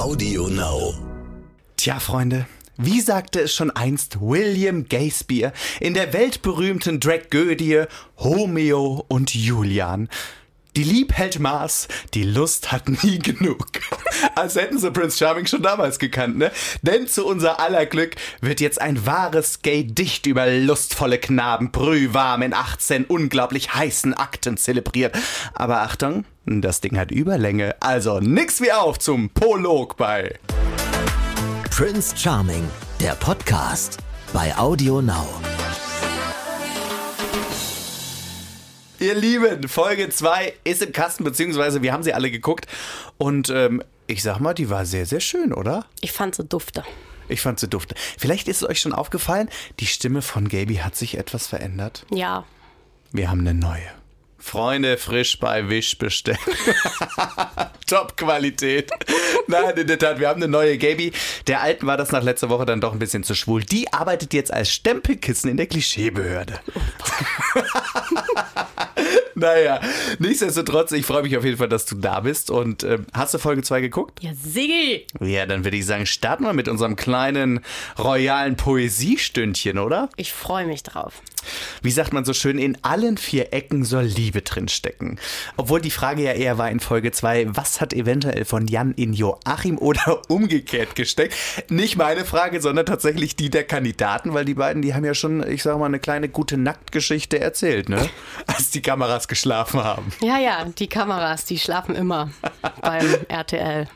Audio Now. Tja, Freunde, wie sagte es schon einst William Gayspeare in der weltberühmten Tragödie Romeo und Julian? Die Lieb hält Maß, die Lust hat nie genug. Als hätten sie Prince Charming schon damals gekannt, ne? Denn zu unser aller Glück wird jetzt ein wahres Gay-Dicht über lustvolle Knaben brühwarm in 18 unglaublich heißen Akten zelebriert. Aber Achtung, das Ding hat Überlänge, also nix wie auf zum Prolog bei Prince Charming, der Podcast bei Audio Now. Ihr Lieben, Folge 2 ist im Kasten, beziehungsweise wir haben sie alle geguckt. Und ähm, ich sag mal, die war sehr, sehr schön, oder? Ich fand sie dufte. Ich fand sie dufte. Vielleicht ist es euch schon aufgefallen, die Stimme von Gaby hat sich etwas verändert. Ja. Wir haben eine neue. Freunde frisch bei Wish bestellen. Top-Qualität. Nein, in der Tat, wir haben eine neue Gaby. Der alten war das nach letzter Woche dann doch ein bisschen zu schwul. Die arbeitet jetzt als Stempelkissen in der Klischeebehörde. naja, nichtsdestotrotz, ich freue mich auf jeden Fall, dass du da bist. Und äh, hast du Folge 2 geguckt? Ja, Siggi! Ja, dann würde ich sagen, starten wir mit unserem kleinen royalen Poesiestündchen, oder? Ich freue mich drauf. Wie sagt man so schön, in allen vier Ecken soll Liebe drinstecken. Obwohl die Frage ja eher war in Folge 2, was hat eventuell von Jan in Joachim oder umgekehrt gesteckt? Nicht meine Frage, sondern tatsächlich die der Kandidaten, weil die beiden, die haben ja schon, ich sag mal, eine kleine gute Nacktgeschichte erzählt, ne? Als die Kameras geschlafen haben. Ja, ja, die Kameras, die schlafen immer beim RTL.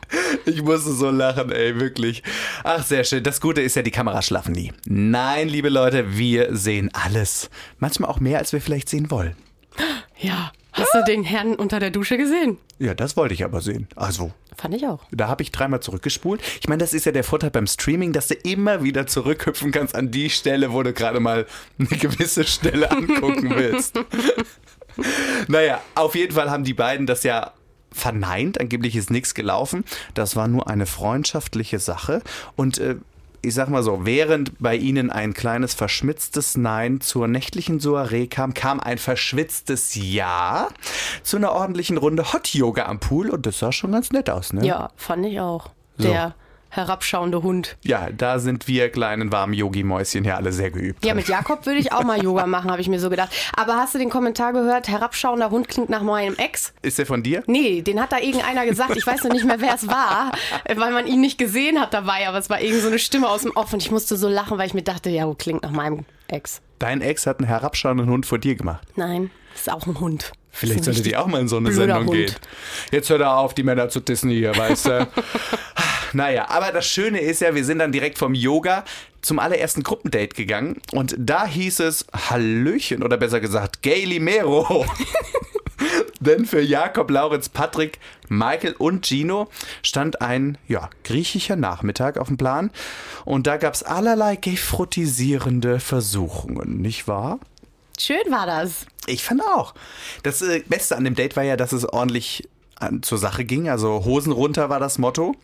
Ich musste so lachen, ey, wirklich. Ach, sehr schön. Das Gute ist ja, die Kameras schlafen nie. Nein, liebe Leute, wir sehen alles. Manchmal auch mehr, als wir vielleicht sehen wollen. Ja. Hast du den Herrn unter der Dusche gesehen? Ja, das wollte ich aber sehen. Also, Fand ich auch. da habe ich dreimal zurückgespult. Ich meine, das ist ja der Vorteil beim Streaming, dass du immer wieder zurückhüpfen kannst an die Stelle, wo du gerade mal eine gewisse Stelle angucken willst. naja, auf jeden Fall haben die beiden das ja verneint. Angeblich ist nichts gelaufen. Das war nur eine freundschaftliche Sache. Und äh, ich sag mal so, während bei ihnen ein kleines verschmitztes Nein zur nächtlichen Soiree kam, kam ein verschwitztes Ja zu einer ordentlichen Runde Hot Yoga am Pool und das sah schon ganz nett aus, ne? Ja, fand ich auch. So. Der herabschauende Hund. Ja, da sind wir kleinen warmen Yogi-Mäuschen hier alle sehr geübt. Ja, mit Jakob würde ich auch mal Yoga machen, habe ich mir so gedacht. Aber hast du den Kommentar gehört? Herabschauender Hund klingt nach meinem Ex? Ist der von dir? Nee, den hat da irgendeiner gesagt. Ich weiß noch nicht mehr, wer es war, weil man ihn nicht gesehen hat dabei. Aber es war irgend so eine Stimme aus dem Off und ich musste so lachen, weil ich mir dachte, ja, klingt nach meinem Ex. Dein Ex hat einen herabschauenden Hund vor dir gemacht. Nein, ist auch ein Hund. Vielleicht sollte die auch mal in so eine Sendung Hund. gehen. Jetzt hört er auf, die Männer zu dissen hier, weißt du. naja, aber das Schöne ist ja, wir sind dann direkt vom Yoga zum allerersten Gruppendate gegangen und da hieß es Hallöchen oder besser gesagt Gaylimero. Denn für Jakob, Laurenz, Patrick, Michael und Gino stand ein ja, griechischer Nachmittag auf dem Plan. Und da gab es allerlei gefrotisierende Versuchungen, nicht wahr? Schön war das. Ich fand auch. Das äh, Beste an dem Date war ja, dass es ordentlich an, zur Sache ging. Also Hosen runter war das Motto.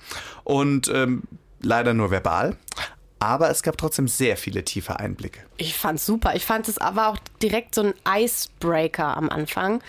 Und ähm, leider nur verbal. Aber es gab trotzdem sehr viele tiefe Einblicke. Ich fand's super. Ich fand es aber auch direkt so ein Icebreaker am Anfang.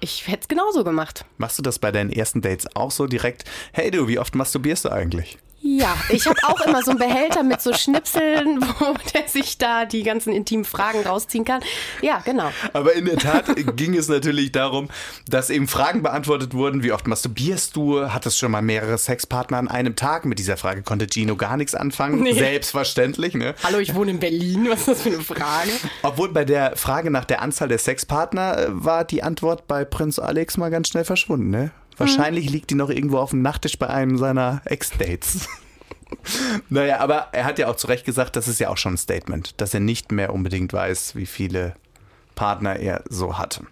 Ich hätte es genauso gemacht. Machst du das bei deinen ersten Dates auch so direkt? Hey du, wie oft masturbierst du eigentlich? Ja, ich habe auch immer so einen Behälter mit so Schnipseln, wo der sich da die ganzen intimen Fragen rausziehen kann. Ja, genau. Aber in der Tat ging es natürlich darum, dass eben Fragen beantwortet wurden. Wie oft masturbierst du? Hattest schon mal mehrere Sexpartner an einem Tag? Mit dieser Frage konnte Gino gar nichts anfangen. Nee. Selbstverständlich, ne? Hallo, ich wohne in Berlin. Was ist das für eine Frage? Obwohl bei der Frage nach der Anzahl der Sexpartner äh, war die Antwort bei Prinz Alex mal ganz schnell verschwunden, ne? Wahrscheinlich liegt die noch irgendwo auf dem Nachttisch bei einem seiner Ex-Dates. Naja, aber er hat ja auch zu Recht gesagt, das ist ja auch schon ein Statement, dass er nicht mehr unbedingt weiß, wie viele Partner er so hatte.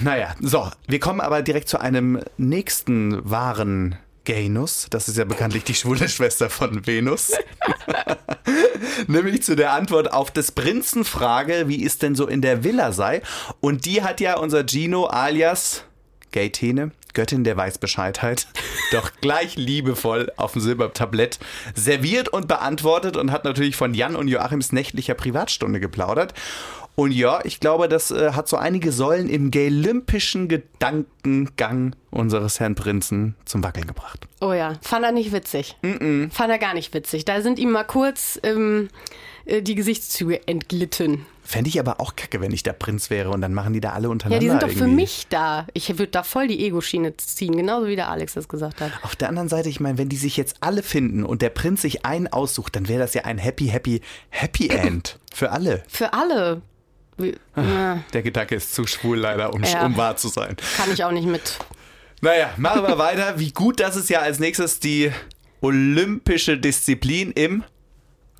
Naja, so, wir kommen aber direkt zu einem nächsten wahren Gaynus. Das ist ja bekanntlich die schwule Schwester von Venus. Nämlich zu der Antwort auf des Prinzen Frage, wie es denn so in der Villa sei. Und die hat ja unser Gino alias Gaytene, Göttin der Weißbescheidheit, doch gleich liebevoll auf dem Silbertablett serviert und beantwortet und hat natürlich von Jan und Joachims nächtlicher Privatstunde geplaudert. Und ja, ich glaube, das äh, hat so einige Säulen im galympischen Gedankengang unseres Herrn Prinzen zum Wackeln gebracht. Oh ja, fand er nicht witzig. Fand er gar nicht witzig. Da sind ihm mal kurz ähm, äh, die Gesichtszüge entglitten. Fände ich aber auch kacke, wenn ich der Prinz wäre und dann machen die da alle Ja, untereinander. die sind doch für irgendwie. mich da. Ich würde da voll die Ego-Schiene ziehen, genauso wie der Alex das gesagt hat. Auf der anderen Seite, ich meine, wenn die sich jetzt alle finden und der Prinz sich einen aussucht, dann wäre das ja ein happy, happy, happy End für alle. Für alle. Wie- ja, Der Gedanke ist zu schwul leider, um, Ja. um wahr zu sein. kann ich auch nicht mit. Naja, machen wir weiter. Wie gut, dass es ja als nächstes die olympische Disziplin im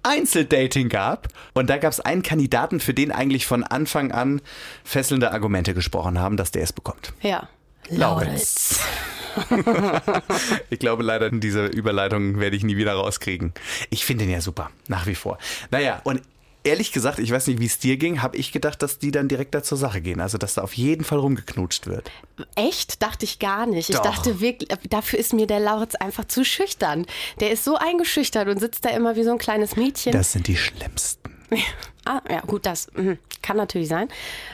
Einzeldating gab. Und da gab es einen Kandidaten, für den eigentlich von Anfang an fesselnde Argumente gesprochen haben, dass der es bekommt. Ja. Lauritz. Ich glaube leider, diese Überleitung werde ich nie wieder rauskriegen. Ich finde ihn ja super, nach wie vor. Naja, und ehrlich gesagt, ich weiß nicht, wie es dir ging, habe ich gedacht, dass die dann direkt da zur Sache gehen. Also, dass da auf jeden Fall rumgeknutscht wird. Echt? Dachte ich gar nicht. Ich Doch. dachte wirklich, dafür ist mir der Lauritz einfach zu schüchtern. Der ist so eingeschüchtert und sitzt da immer wie so ein kleines Mädchen. Das sind die Schlimmsten. Ah, ja, gut, das mhm, kann natürlich sein.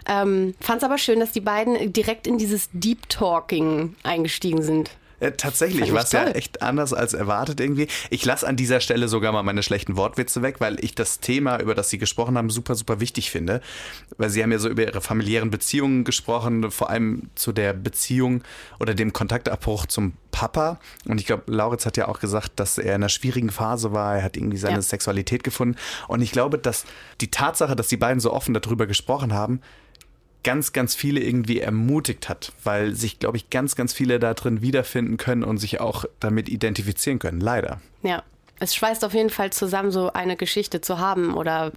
Ähm, Fand es aber schön, dass die beiden direkt in dieses Deep Talking eingestiegen sind. Äh, tatsächlich war es ja echt anders als erwartet irgendwie. Ich lasse an dieser Stelle sogar mal meine schlechten Wortwitze weg, weil ich das Thema, über das Sie gesprochen haben, super, super wichtig finde. Weil Sie haben ja so über Ihre familiären Beziehungen gesprochen, vor allem zu der Beziehung oder dem Kontaktabbruch zum Papa. Und ich glaube, Lauritz hat ja auch gesagt, dass er in einer schwierigen Phase war. Er hat irgendwie seine Ja. Sexualität gefunden. Und ich glaube, dass die Tatsache, dass die beiden so offen darüber gesprochen haben, ganz, ganz viele irgendwie ermutigt hat, weil sich, glaube ich, ganz, ganz viele da drin wiederfinden können und sich auch damit identifizieren können. Leider. Ja. Es schweißt auf jeden Fall zusammen, so eine Geschichte zu haben oder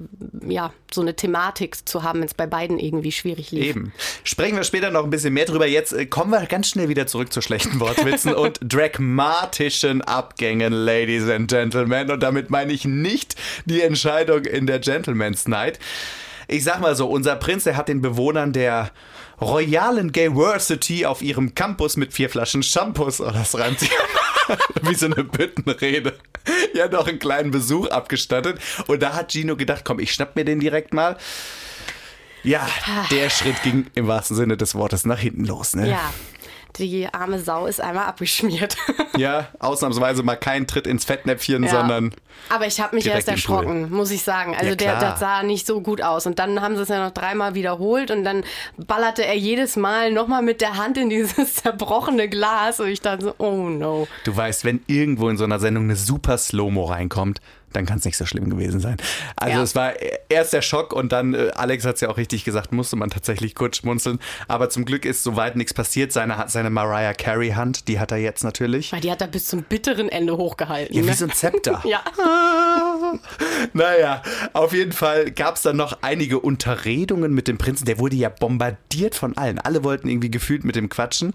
ja, so eine Thematik zu haben, wenn es bei beiden irgendwie schwierig lief. Eben. Sprechen wir später noch ein bisschen mehr drüber. Jetzt äh, kommen wir ganz schnell wieder zurück zu schlechten Wortwitzen und dragmatischen Abgängen, Ladies and Gentlemen. Und damit meine ich nicht die Entscheidung in der Gentleman's Night. Ich sag mal so, unser Prinz, der hat den Bewohnern der Royalen Gayversity auf ihrem Campus mit vier Flaschen Shampoos, oh, das reimt sich wie so eine Büttenrede, ja doch einen kleinen Besuch abgestattet. Und da hat Gino gedacht, komm, ich schnapp mir den direkt mal. Ja, der Schritt ging im wahrsten Sinne des Wortes nach hinten los. Ne? Ja, die arme Sau ist einmal abgeschmiert. ja, ausnahmsweise mal kein Tritt ins Fettnäpfchen, Ja. sondern Aber ich habe mich erst erschrocken, muss ich sagen. Also Ja, der, das sah nicht so gut aus. Und dann haben sie es ja noch dreimal wiederholt und dann ballerte er jedes Mal nochmal mit der Hand in dieses zerbrochene Glas. Und ich dachte so, oh no. du weißt, wenn irgendwo in so einer Sendung eine super Slow-Mo reinkommt, dann kann es nicht so schlimm gewesen sein. Also Ja. es war erst der Schock und dann, äh, Alex hat es ja auch richtig gesagt, musste man tatsächlich kurz schmunzeln. Aber zum Glück ist soweit nichts passiert. Seine, seine Mariah Carey-Hand, die hat er jetzt natürlich. Weil die hat er bis zum bitteren Ende hochgehalten. Ja, wie ne? so ein Zepter. ja. Naja, auf jeden Fall gab es dann noch einige Unterredungen mit dem Prinzen. Der wurde ja bombardiert von allen. Alle wollten irgendwie gefühlt mit dem quatschen.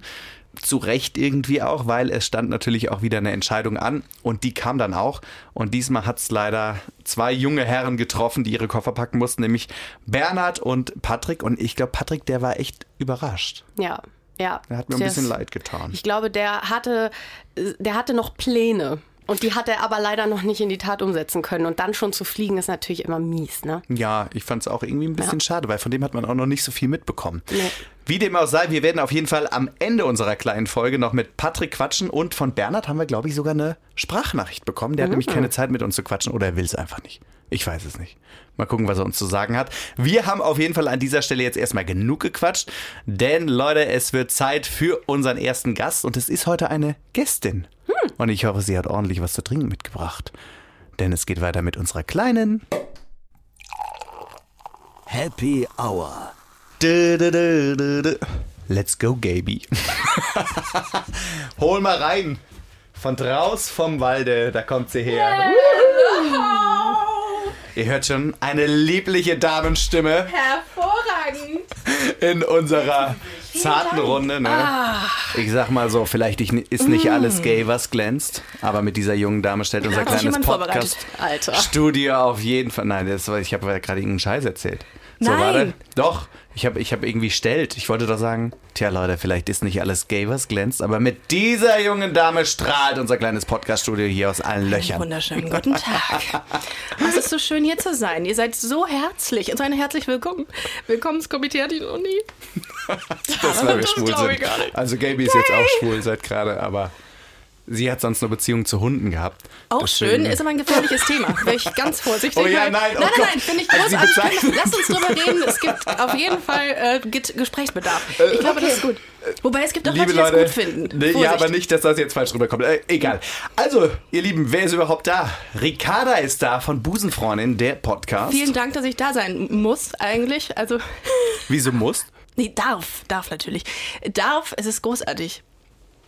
Zu Recht irgendwie auch, weil es stand natürlich auch wieder eine Entscheidung an und die kam dann auch. Und diesmal hat es leider zwei junge Herren getroffen, die ihre Koffer packen mussten, nämlich Bernhard und Patrick. Und ich glaube, Patrick, der war echt überrascht. Ja, ja. Er hat mir ein bisschen leid getan. Ich glaube, der hatte, der hatte noch Pläne. Und die hat er aber leider noch nicht in die Tat umsetzen können. Und dann schon zu fliegen ist natürlich immer mies, ne? Ja, ich fand es auch irgendwie ein bisschen Ja. schade, weil von dem hat man auch noch nicht so viel mitbekommen. Nee. Wie dem auch sei, wir werden auf jeden Fall am Ende unserer kleinen Folge noch mit Patrick quatschen und von Bernhard haben wir, glaube ich, sogar eine Sprachnachricht bekommen. Der hat nämlich keine Zeit mit uns zu quatschen oder er will es einfach nicht. Ich weiß es nicht. Mal gucken, was er uns zu sagen hat. Wir haben auf jeden Fall an dieser Stelle jetzt erstmal genug gequatscht, denn Leute, es wird Zeit für unseren ersten Gast und es ist heute eine Gästin. Und ich hoffe, sie hat ordentlich was zu trinken mitgebracht. Denn es geht weiter mit unserer kleinen Happy Hour. Dö, dö, dö. Let's go, Gaby. Hol mal rein. Von draus vom Walde, da kommt sie her. Ihr hört schon eine liebliche Damenstimme Hervorragend. in unserer zarten Runde. Ne? Ich sag mal so, vielleicht ist nicht alles gay, was glänzt, aber mit dieser jungen Dame stellt unser Hat kleines jemand vorbereitet? Podcast Alter. Studio auf jeden Fall. Nein, das war, ich habe gerade irgendeinen Scheiß erzählt. So Nein. warte. Doch, Ich habe ich hab irgendwie stellt. Ich wollte doch sagen, tja Leute, vielleicht ist nicht alles gay, was glänzt, aber mit dieser jungen Dame strahlt unser kleines Podcaststudio hier aus allen Löchern. Wunderschönen guten Tag. Es ist so schön hier zu sein. Ihr seid so herzlich und so ein herzlich willkommen. Willkommenskomitee hat die noch nie. Das, wir das schwul glaub ich gar nicht. Also Gaby ist jetzt auch schwul seit gerade, aber sie hat sonst eine Beziehung zu Hunden gehabt. Auch Deswegen- schön, ist aber ein gefährliches Thema. Wäre ich ganz vorsichtig. Oh ja, nein, oh nein, Gott. nein, finde ich Also großartig. bezeichnen- Lass uns drüber reden. Es gibt auf jeden Fall äh, Gesprächsbedarf. Ich glaube, das ist gut. Wobei es gibt auch Leute, die das gut finden. nee, ja, aber nicht, dass das jetzt falsch rüberkommt. Äh, egal. Also, ihr Lieben, wer ist überhaupt da? Ricarda ist da von Busenfreundin, der Podcast. Vielen Dank, dass ich da sein muss, eigentlich. Also, Wieso musst? nee, darf, darf natürlich. Darf, es ist großartig.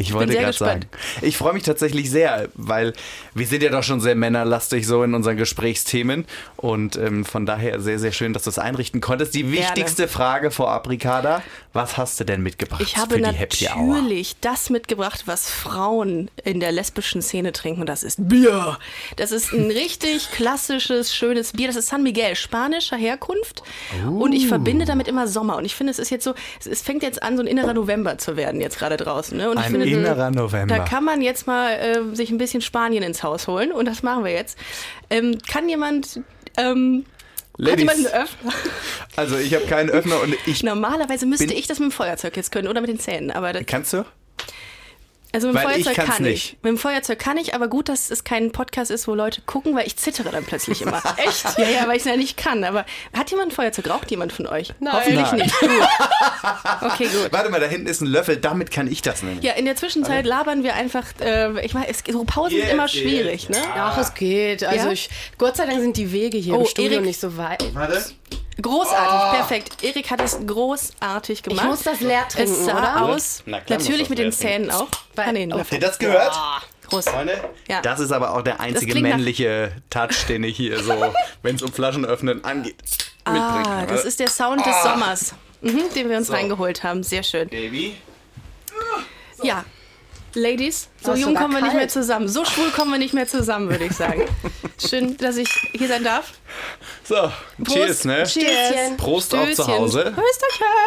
Ich wollte gerade sagen. Ich freue mich tatsächlich sehr, weil wir sind ja doch schon sehr männerlastig so in unseren Gesprächsthemen und ähm, von daher sehr, sehr schön, dass du es einrichten konntest. Die wichtigste Frage vorab, Ricarda, was hast du denn mitgebracht Ich habe für die natürlich das mitgebracht, was Frauen in der lesbischen Szene trinken. Und das ist Bier. Das ist ein richtig klassisches, schönes Bier. Das ist San Miguel, spanischer Herkunft. Und ich verbinde damit immer Sommer. Und ich finde, es ist jetzt so, es- es fängt jetzt an, so ein innerer November zu werden, jetzt gerade draußen. Ne? Und ich Ein finde, innerer November. Da kann man jetzt mal äh, sich ein bisschen Spanien ins Haus holen. Und das machen wir jetzt. Ähm, kann jemand. Ähm, hat Ladies. jemand einen Öffner? Also ich habe keinen Öffner und ich... Normalerweise müsste ich das mit dem Feuerzeug jetzt können oder mit den Zähnen. Aber das, Kannst du? Also mit dem Weil ich Feuerzeug kann nicht. ich. Mit dem Feuerzeug kann ich, aber gut, dass es kein Podcast ist, wo Leute gucken, weil ich zittere dann plötzlich immer. Echt? Ja, ja, weil ich es ja nicht kann. Aber hat jemand ein Feuerzeug? Raucht jemand von euch? Nein. Hoffentlich Nein. nicht. Gut. Okay, gut. Warte mal, da hinten ist ein Löffel, damit kann ich das nehmen. Ja, in der Zwischenzeit labern wir einfach, äh, ich meine, es- so Pausen Yeah, sind immer yeah. schwierig, ne? Ach, es geht. Also Ja? ich, Gott sei Dank sind die Wege hier Oh, im Studio Erik. nicht so weit. Warte. Großartig, perfekt. Erik hat es großartig gemacht. muss das leer trinken, Es sah oder? aus, Na klar natürlich mit den. Zähnen auch. Weil- Ah, Oh. Habt ihr das gehört? Groß. Freunde, Ja. das ist aber auch der einzige männliche Touch, den ich hier so, wenn es um Flaschenöffnen angeht, Ah, mitbringe. das ist der Sound des Sommers, mhm, den wir uns So. reingeholt haben. Sehr schön. Baby. Ja. Ladies, so Oh, jung kommen wir nicht mehr zusammen. So schwul kommen wir nicht mehr zusammen, würde ich sagen. Schön, dass ich hier sein darf. So, cheers, ne? Cheers. Prost auch zu Hause.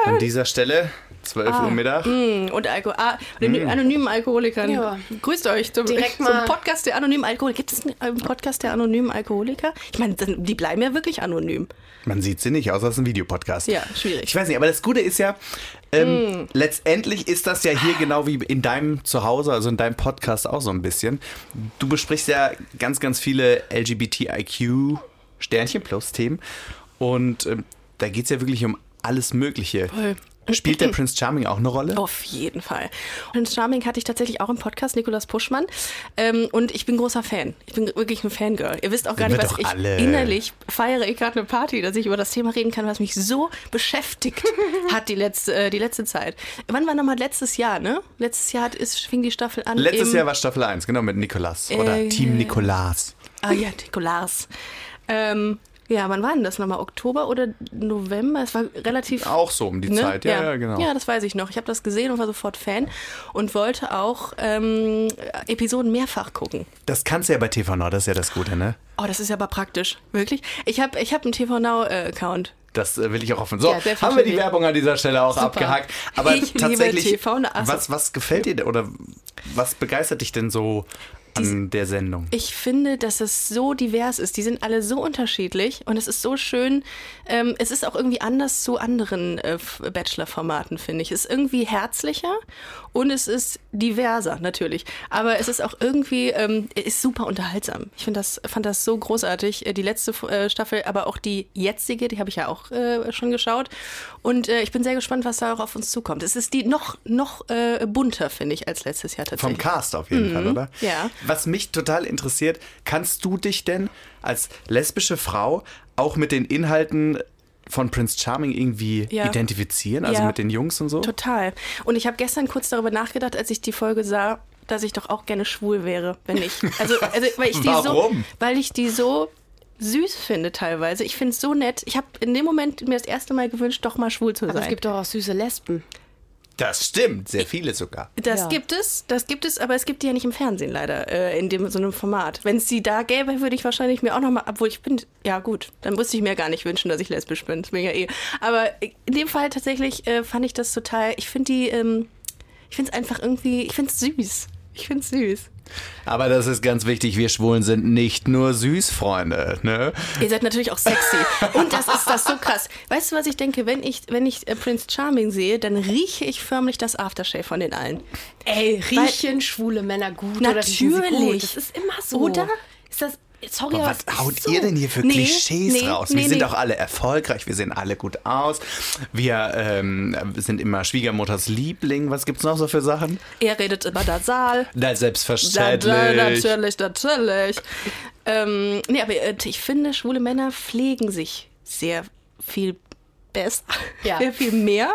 An dieser Stelle, 12 Uhr Mittag. Und Alko ah, den anonymen Alkoholikern. Ja. Grüßt euch zum, Direkt zum mal- Podcast der anonymen Alkoholiker. Gibt es einen Podcast der anonymen Alkoholiker? Ich meine, die bleiben ja wirklich anonym. Man sieht sie nicht, außer es ist ein Videopodcast. Ja, schwierig. Ich weiß nicht, aber das Gute ist ja, ähm, letztendlich ist das ja hier genau wie in deinem Zuhause, also in deinem Podcast auch so ein bisschen. Du besprichst ja ganz, ganz viele LGBTIQ Sternchen plus Themen und ähm, da geht es ja wirklich um alles Mögliche. Voll. Spielt der Prince Charming auch eine Rolle? Auf jeden Fall. Prince Charming hatte ich tatsächlich auch im Podcast, Nikolas Puschmann. Ähm, und ich bin großer Fan. Ich bin wirklich ein Fangirl. Ihr wisst auch gar Sind nicht, was ich alle. innerlich feiere. Ich gerade eine Party, dass ich über das Thema reden kann, was mich so beschäftigt hat die letzte, äh, die letzte Zeit. Wann war nochmal letztes Jahr, ne? Letztes Jahr hat, ist, fing die Staffel an. Letztes Jahr war Staffel 1, genau, mit Nikolas. Oder Äh, Team Nikolas. Ah ja, Nikolas. Ähm, ja, wann war denn das nochmal? Oktober oder November? Es war relativ Auch so um die Ne? Zeit, ja, ja, genau. Ja, das weiß ich noch. Ich habe das gesehen und war sofort Fan und wollte auch ähm, Episoden mehrfach gucken. Das kannst du ja bei TV Nord, das ist ja das Gute, ne? Oh, das ist aber praktisch. Wirklich? Ich habe ich hab einen TV Now-Account. Das äh, will ich auch offen. So, Ja, haben wir die Werbung an dieser Stelle auch abgehakt. Aber Ich tatsächlich, TV Now. Was, was gefällt dir oder was begeistert dich denn so an der Sendung? Ich finde, dass es so divers ist. Die sind alle so unterschiedlich und es ist so schön. Ähm, es ist auch irgendwie anders zu anderen äh, Bachelor-Formaten, finde ich. Es ist irgendwie herzlicher und es ist diverser, natürlich. Aber es ist auch irgendwie, ähm, ist super unterhaltsam. Ich finde das, fand das so großartig. Äh, Die letzte äh, Staffel, aber auch die jetzige, die habe ich ja auch äh, schon geschaut. Und äh, ich bin sehr gespannt, was da auch auf uns zukommt. Es ist die noch, noch äh, bunter, finde ich, als letztes Jahr Vom tatsächlich. Cast auf jeden Fall, oder? Mhm. ja. Was mich total interessiert, kannst du dich denn als lesbische Frau auch mit den Inhalten von Prince Charming irgendwie Ja. identifizieren? Also Ja. mit den Jungs und so? Total. Und ich habe gestern kurz darüber nachgedacht, als ich die Folge sah, dass ich doch auch gerne schwul wäre, wenn ich. Also, also weil ich die Warum? so, weil ich die so süß finde teilweise. Ich finde es so nett. Ich habe in dem Moment mir das erste Mal gewünscht, doch mal schwul zu Aber es sein. gibt doch auch süße Lesben. Das stimmt, sehr viele sogar. Das Ja. gibt es, das gibt es, aber es gibt die ja nicht im Fernsehen leider, äh, in dem so einem Format. Wenn es die da gäbe, würde ich wahrscheinlich mir auch nochmal, obwohl ich bin, ja gut, dann musste ich mir gar nicht wünschen, dass ich lesbisch bin. Das bin ich ja eh. Aber in dem Fall tatsächlich äh, fand ich das total, ich finde die, ähm, ich finde es einfach irgendwie, ich finde es süß. Ich finde es süß. Aber das ist ganz wichtig, wir Schwulen sind nicht nur süß, Freunde. Ne? Ihr seid natürlich auch sexy. Und das ist das so krass. Weißt du, was ich denke? Wenn ich, wenn ich äh, Prince Charming sehe, dann rieche ich förmlich das Aftershave von den allen. Ey, riechen schwule Männer gut oder Natürlich. gut? Das ist immer so. Oder? Ist das, sorry, Boah, aber was es haut so. ihr denn hier für Nee, Klischees nee, raus? nee, wir sind auch alle erfolgreich, wir sehen alle gut aus. Wir ähm, sind immer Schwiegermutters Liebling. Was gibt's noch so für Sachen? Er redet über das Saal. Na, selbstverständlich. natürlich, natürlich. Ähm, nee, aber äh, ich finde, schwule Männer pflegen sich sehr viel besser, Ja. sehr viel mehr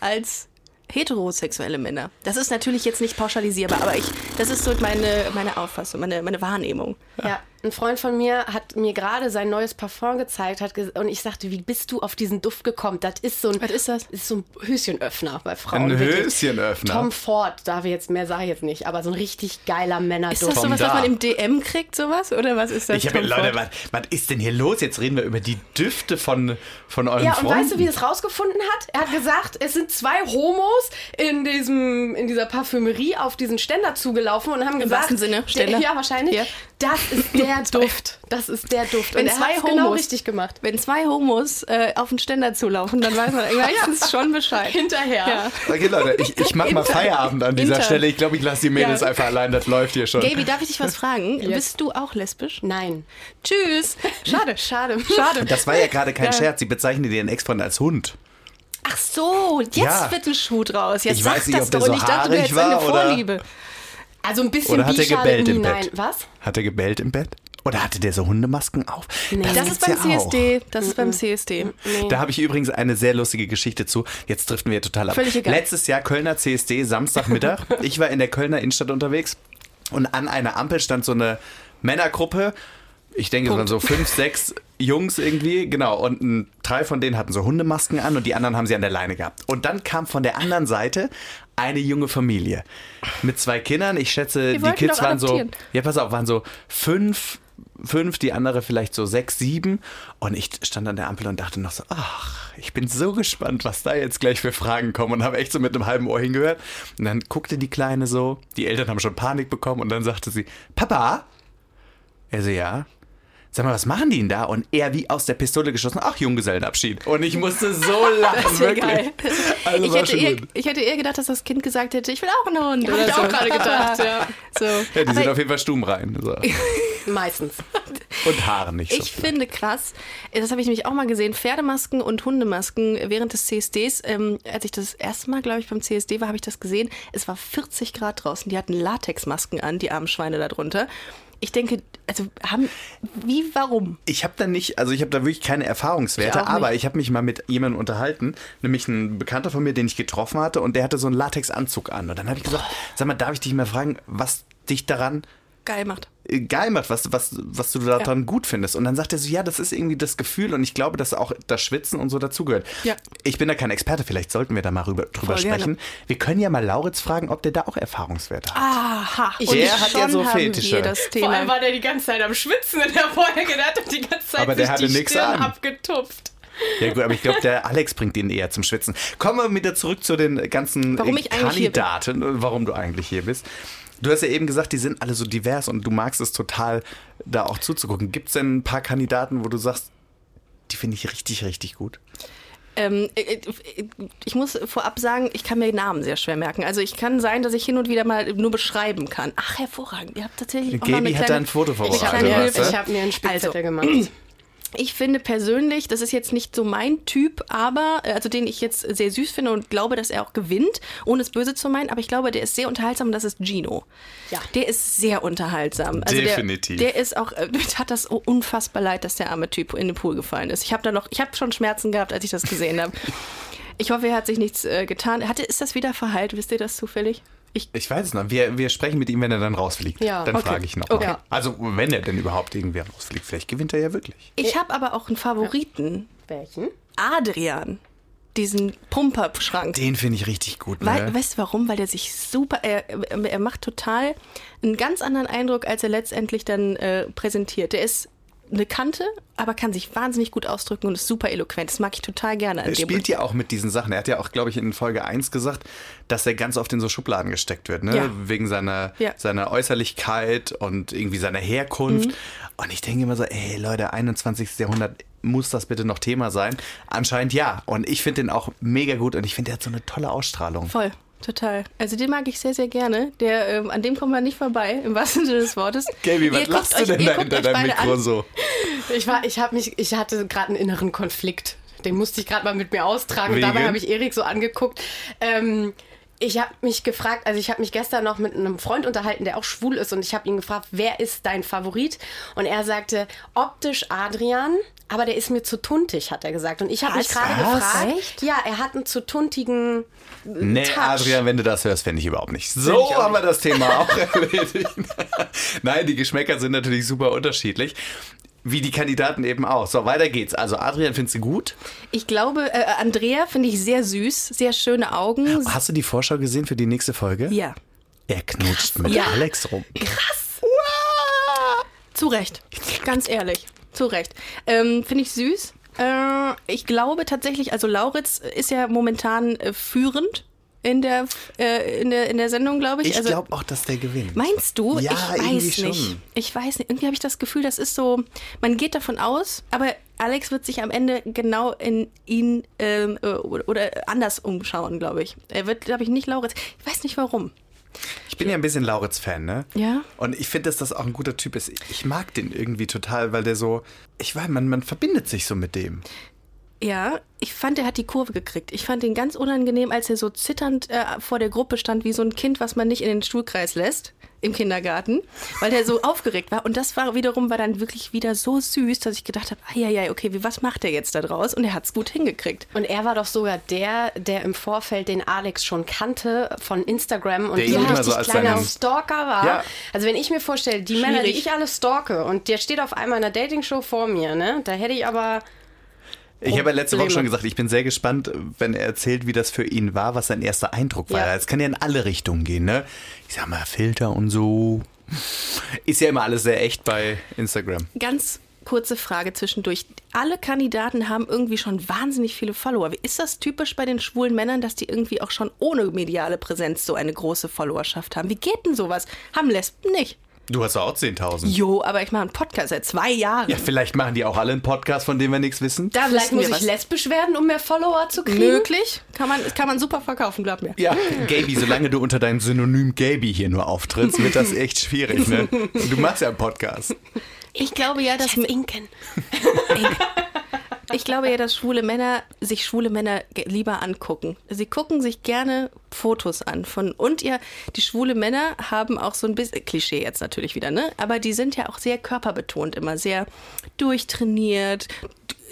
als heterosexuelle Männer. Das ist natürlich jetzt nicht pauschalisierbar, aber ich, das ist so meine, meine Auffassung, meine, meine Wahrnehmung. Ja, ein Freund von mir hat mir gerade sein neues Parfum gezeigt hat und ich sagte, wie bist du auf diesen Duft gekommen? Das ist so ein, Was ist das? ist so ein Höschenöffner bei Frauen. Ein. Höschenöffner? Tom Ford, darf ich jetzt mehr sage ich jetzt nicht, aber so ein richtig geiler Männerduft. Ist das sowas, was man im DM kriegt, sowas? Oder was ist das? Ich habe Leute, was, was ist denn hier los? Jetzt reden wir über die Düfte von, von euren Ja, und Freunden. weißt du, wie er es rausgefunden hat? Er hat gesagt, es sind zwei Homos in, diesem, in dieser Parfümerie auf diesen Ständer zugelaufen und haben gesagt... wahrsten Sinne, Ständer? Ja, wahrscheinlich. Ja. Das ist der Duft. Das ist der Duft. Wenn und er zwei genau Homos- richtig gemacht. Wenn zwei Homos äh, auf den Ständer zulaufen, dann weiß man meistens schon Bescheid. Hinterher. Ja. Okay, Leute, ich, ich mach mal Feierabend an dieser Inter- Stelle. Ich glaube, ich lasse die Mädels Ja. einfach allein. Das läuft hier schon. Gaby, darf ich dich was fragen? Yes. Bist du auch lesbisch? Nein. Tschüss. Schade. Schade. Schade. Das war ja gerade kein Ja. Scherz. Sie bezeichnet ihren Ex-Freund als Hund. Ach so, jetzt Ja. wird ein Schuh draus. Jetzt Ich sag weiß nicht, das doch. so Und ich dachte, du hättest eine oder- Vorliebe. Also ein bisschen Oder hat er gebellt im Bett? Nein. Was? Hat er gebellt im Bett? Oder hatte der so Hundemasken auf? Das gibt's ist beim ja. CSD. Das ist beim CSD. Da habe ich übrigens eine sehr lustige Geschichte zu. Jetzt driften wir total ab. Völlig egal. Letztes Jahr Kölner CSD, Samstagmittag. ich war in der Kölner Innenstadt unterwegs und an einer Ampel stand so eine Männergruppe. Ich denke, es waren so fünf, sechs Jungs irgendwie, genau. Und ein, drei von denen hatten so Hundemasken an und die anderen haben sie an der Leine gehabt. Und dann kam von der anderen Seite eine junge Familie mit zwei Kindern. Ich schätze, die wollten Kids waren so, ja, pass auf, waren so fünf, fünf, die andere vielleicht so sechs, sieben. Und ich stand an der Ampel und dachte noch so, ach, ich bin so gespannt, was da jetzt gleich für Fragen kommen. Und habe echt so mit einem halben Ohr hingehört. Und dann guckte die Kleine so, die Eltern haben schon Panik bekommen und dann sagte sie, Papa? Er so, ja. Sag mal, was machen die denn da? Und er wie aus der Pistole geschossen, ach, Junggesellenabschied. Und ich musste so lachen, wirklich. geil. Also ich, war hätte schon eher, ich hätte eher gedacht, dass das Kind gesagt hätte, ich will auch einen Hund. Oder ich so. auch gerade gedacht, ja. So. Ja, die Aber sind auf jeden Fall stumm rein. So. Meistens. Und Haare nicht so. Ich finde krass, das habe ich nämlich auch mal gesehen, Pferdemasken und Hundemasken während des CSDs. Ähm, als ich das erste Mal, glaube ich, beim CSD war, habe ich das gesehen. Es war 40 Grad draußen. Die hatten Latexmasken an, die armen Schweine da drunter. Ich denke, also haben, wie, warum? Ich habe da nicht, also ich habe da wirklich keine Erfahrungswerte, Ich aber ich habe mich mal mit jemandem unterhalten, nämlich ein Bekannter von mir, den ich getroffen hatte und der hatte so einen Latexanzug an. Und dann habe ich gesagt, sag mal, darf ich dich mal fragen, was dich daran Geil macht. äh, geil macht, was, was, was du daran gut findest. Und dann sagt er so, ja, das ist irgendwie das Gefühl und ich glaube, dass auch das Schwitzen und so dazugehört. Ja. Ich bin da kein Experte, vielleicht sollten wir da mal rüber, drüber Voll gerne. sprechen. Wir können ja mal Lauritz fragen, ob der da auch Erfahrungswerte hat. Aha. Ich- Der hat ja schon so Fetische. das Vor Thema. allem war der die ganze Zeit am Schwitzen in der Folge. Der hat die ganze Zeit Aber der sich hatte die nix Stirn an. abgetupft. Ja gut, aber ich glaube, der Alex bringt ihn eher zum Schwitzen. Kommen wir wieder zurück zu den ganzen Warum. Kandidaten, warum du eigentlich hier bist. Du hast ja eben gesagt, die sind alle so divers und du magst es total, da auch zuzugucken. Gibt es denn ein paar Kandidaten, wo du sagst, die finde ich richtig, richtig gut? Ähm, äh, äh, ich muss vorab sagen, ich kann mir Namen sehr schwer merken. Also ich kann sein, dass ich hin und wieder mal nur beschreiben kann. Ach, hervorragend. Ihr habt tatsächlich auch Gaby eine hat da kleine... ein Foto Ich vorbereitet. habe mir, ich hab mir einen Spickzettel Also, gemacht. Ich finde persönlich, das ist jetzt nicht so mein Typ, aber, äh, also den ich jetzt sehr süß finde und glaube, dass er auch gewinnt, ohne es böse zu meinen, aber ich glaube, der ist sehr unterhaltsam und das ist Gino. Ja. Der ist sehr unterhaltsam. Also Definitiv. Der, der ist auch, äh, mir tat das so unfassbar leid, dass der arme Typ in den Pool gefallen ist. Ich habe da noch, ich habe schon Schmerzen gehabt, als ich das gesehen habe. Ich hoffe, er hat sich nichts äh, getan. Hatte, ist das wieder verheilt? Wisst ihr das zufällig? Ich, Ich weiß es noch. Wir, wir sprechen mit ihm, wenn er dann rausfliegt. Ja, dann okay. frage ich noch. Okay. Mal. Also, wenn er denn überhaupt irgendwer rausfliegt. Vielleicht gewinnt er ja wirklich. ich habe aber auch einen Favoriten. Welchen? Adrian. diesen Pumperschrank. Den finde ich richtig gut. Weil, Ne? weißt du warum? Weil der sich super, er, er macht total einen ganz anderen Eindruck, als er letztendlich dann äh, präsentiert. Der ist eine Kante, aber kann sich wahnsinnig gut ausdrücken und ist super eloquent. Das mag ich total gerne Er spielt ja auch mit diesen Sachen. Er hat ja auch, glaube ich, in Folge 1 gesagt, dass er ganz oft in so Schubladen gesteckt wird, ne? Ja. Wegen seiner, Ja. seiner Äußerlichkeit und irgendwie seiner Herkunft. Mhm. Und ich denke immer so, ey Leute, 21. Jahrhundert, muss das bitte noch Thema sein? Anscheinend ja. Und ich finde den auch mega gut und ich finde, der hat so eine tolle Ausstrahlung. Voll. Total. Also den mag ich sehr, sehr gerne. Der, ähm, an dem kommt man nicht vorbei, im wahrsten Sinne des Wortes. Gaby, was lachst du denn da hinter deinem Mikro an. so? Ich war, ich habe mich, ich hatte gerade einen inneren Konflikt. Den musste ich gerade mal mit mir austragen. Wegen? Dabei habe ich Erik so angeguckt. Ähm, ich habe mich gefragt, also ich habe mich gestern noch mit einem Freund unterhalten, der auch schwul ist, und ich habe ihn gefragt, wer ist dein Favorit? Und er sagte, optisch Adrian, aber der ist mir zu tuntig, hat er gesagt. Und ich habe mich gerade gefragt, Echt? ja, er hat einen zu tuntigen Nee, Touch. Adrian, wenn du das hörst, fände ich überhaupt nicht. ich So haben wir das Thema auch erledigt. Nein, die Geschmäcker sind natürlich super unterschiedlich. Wie die Kandidaten eben auch. So, weiter geht's. Also, Adrian findest du gut? Ich glaube, äh, Andrea finde ich sehr süß, sehr schöne Augen. Hast du die Vorschau gesehen für die nächste Folge? Ja. Er knutscht mit Ja. Alex rum. Zu Recht. Ganz ehrlich. Zu Recht. Ähm, Finde ich süß. Äh, ich glaube tatsächlich, also Lauritz ist ja momentan äh, führend in der, äh, in der, in der Sendung, glaube ich. Ich also, glaube auch, dass der gewinnt. Meinst du? Ja, ich weiß nicht. schon. Ich weiß nicht. Irgendwie habe ich das Gefühl, das ist so, man geht davon aus, aber Alex wird sich am Ende genau in ihn ähm, äh, oder anders umschauen, glaube ich. Er wird, glaube ich, nicht Lauritz. Ich weiß nicht warum. Ich bin ja ein bisschen Lauritz-Fan, ne? Ja. Und ich finde, dass das auch ein guter Typ ist. Ich mag den irgendwie total, weil der so, ich weiß, man, man verbindet sich so mit dem. Ja, ich fand, er hat die Kurve gekriegt. Ich fand ihn ganz unangenehm, als er so zitternd äh, vor der Gruppe stand, wie so ein Kind, was man nicht in den Stuhlkreis lässt im Kindergarten, weil der so aufgeregt war. Und das war wiederum war dann wirklich wieder so süß, dass ich gedacht habe, ja, ja, okay, wie, was macht er jetzt da draus? Und er hat es gut hingekriegt. Und er war doch sogar der, der im Vorfeld den Alex schon kannte von Instagram und Der so richtig so als kleiner Stalker war. Ja. Also wenn ich mir vorstelle, die Männer, die Schwierig. ich alle stalke und der steht auf einmal in einer Dating-Show vor mir, ne? Da hätte ich aber Ich habe ja letzte Woche schon gesagt, ich bin sehr gespannt, wenn er erzählt, wie das für ihn war, was sein erster Eindruck war. Ja. Es kann ja in alle Richtungen gehen, ne? Ich sag mal, Filter und so. Ist ja immer alles sehr echt bei Instagram. Ganz kurze Frage zwischendurch. Alle Kandidaten haben irgendwie schon wahnsinnig viele Follower. Wie Ist das typisch bei den schwulen Männern, dass die irgendwie auch schon ohne mediale Präsenz so eine große Followerschaft haben? Wie geht denn sowas? Haben Lesben nicht. Du hast doch auch 10.000. Jo, aber ich mache einen Podcast seit zwei Jahren. Ja, vielleicht machen die auch alle einen Podcast, von dem wir nichts wissen. da vielleicht muss wir ich was. lesbisch werden, um mehr Follower zu kriegen. Möglich. Kann man, kann man super verkaufen, glaub mir. Ja, Gaby, solange du unter deinem Synonym Gaby hier nur auftrittst, wird das echt schwierig, ne? Du machst ja einen Podcast. Ich glaube ja, dass Inken. Ich glaube ja, dass schwule Männer sich schwule Männer lieber angucken. Sie gucken sich gerne Fotos an von und ja, die schwule Männer haben auch so ein bisschen Klischee jetzt natürlich wieder, ne? Aber die sind ja auch sehr körperbetont immer, sehr durchtrainiert.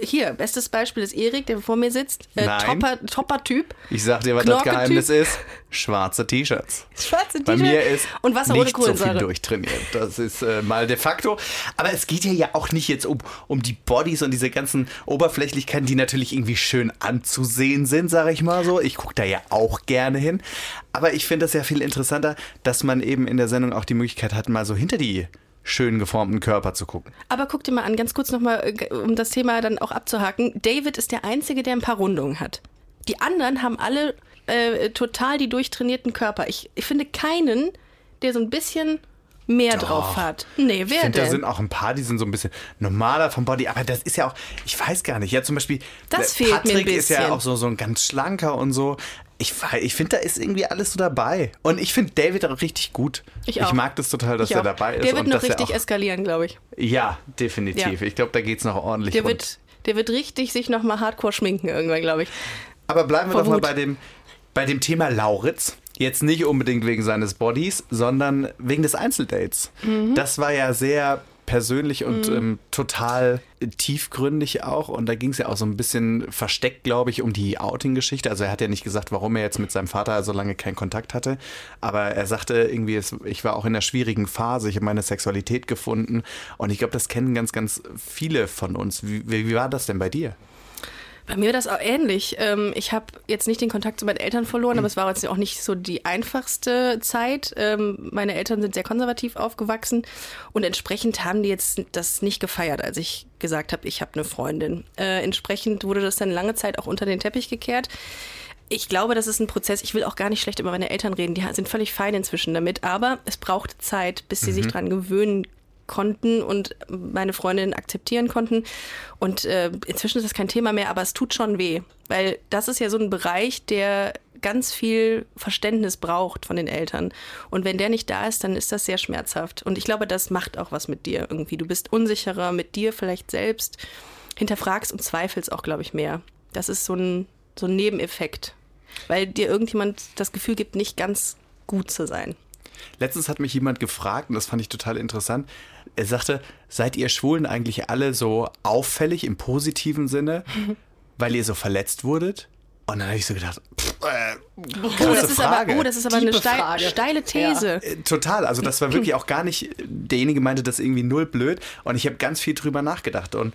Hier, bestes Beispiel ist Erik, der vor mir sitzt. Äh, Nein. Topper, Topper Typ. Ich sag dir, was das. Geheimnis ist. Schwarze T-Shirts. Schwarze Bei T-Shirt mir ist und Wasser ohne nicht so viel Kohlensäure. durchtrainiert. Das ist äh, mal de facto. Aber es geht ja, ja auch nicht jetzt um, um die Bodies und diese ganzen Oberflächlichkeiten, die natürlich irgendwie schön anzusehen sind, sage ich mal so. Ich gucke da ja auch gerne hin. Aber ich finde das ja viel interessanter, dass man eben in der Sendung auch die Möglichkeit hat, mal so hinter die schön geformten Körper zu gucken. Aber guck dir mal an, ganz kurz nochmal, um das Thema dann auch abzuhaken. David ist der Einzige, der ein paar Rundungen hat. Die anderen haben alle äh, total die durchtrainierten Körper. Ich, ich finde keinen, der so ein bisschen mehr drauf hat. Nee, Ich wer finde, da denn? sind auch ein paar, die sind so ein bisschen normaler vom Body, aber das ist ja auch, ich weiß gar nicht. Ja, zum Beispiel, Das äh, fehlt mir ein Patrick ist ja bisschen. auch so, so ein ganz schlanker und so. Ich, ich finde, da ist irgendwie alles so dabei. Und ich finde David auch richtig gut. Ich auch. mag das total, dass Ich er dabei ist. Der wird und noch richtig auch, eskalieren, glaube ich. Ja, definitiv. Ja. Ich glaube, da geht es noch ordentlich Der wird, der wird richtig sich nochmal hardcore schminken irgendwann, glaube ich. Aber bleiben wir Vor doch mal Wut. bei dem, bei dem Thema Lauritz. Jetzt nicht unbedingt wegen seines Bodies, sondern wegen des Einzeldates. Mhm. Das war ja sehr persönlich und ähm, total tiefgründig auch. Und da ging es ja auch so ein bisschen versteckt, glaube ich, um die Outing-Geschichte. Also er hat ja nicht gesagt, warum er jetzt mit seinem Vater so lange keinen Kontakt hatte. Aber er sagte irgendwie, es, ich war auch in einer schwierigen Phase, ich habe meine Sexualität gefunden. Und ich glaube, das kennen ganz, ganz viele von uns. Wie, wie war das denn bei dir? Bei mir war das auch ähnlich. Ähm, ich habe jetzt nicht den Kontakt zu meinen Eltern verloren, aber es war jetzt auch nicht so die einfachste Zeit. Ähm, meine Eltern sind sehr konservativ aufgewachsen und entsprechend haben die jetzt das nicht gefeiert, als ich gesagt habe, ich habe eine Freundin. Äh, entsprechend wurde das dann lange Zeit auch unter den Teppich gekehrt. Ich glaube, das ist ein Prozess. Ich will auch gar nicht schlecht über meine Eltern reden. Die sind völlig fein inzwischen damit. Aber es braucht Zeit, bis sie sich dran gewöhnen konnten und meine Freundin akzeptieren konnten. Und äh, inzwischen ist das kein Thema mehr, aber es tut schon weh, weil das ist ja so ein Bereich, der ganz viel Verständnis braucht von den Eltern. Und wenn der nicht da ist, dann ist das sehr schmerzhaft. Und ich glaube, das macht auch was mit dir irgendwie. Du bist unsicherer mit dir vielleicht selbst, hinterfragst und zweifelst auch, glaube ich, mehr. Das ist so ein, so ein Nebeneffekt, weil dir irgendjemand das Gefühl gibt, nicht ganz gut zu sein. Letztens hat mich jemand gefragt, und das fand ich total interessant. Er sagte, seid ihr Schwulen eigentlich alle so auffällig im positiven Sinne, weil ihr so verletzt wurdet? Und dann habe ich so gedacht, pff, äh, Oh, das ist aber, oh, das ist aber eine steil, Frage. steile These. Äh, Total, also das war wirklich auch gar nicht, derjenige meinte das irgendwie null blöd und ich habe ganz viel drüber nachgedacht und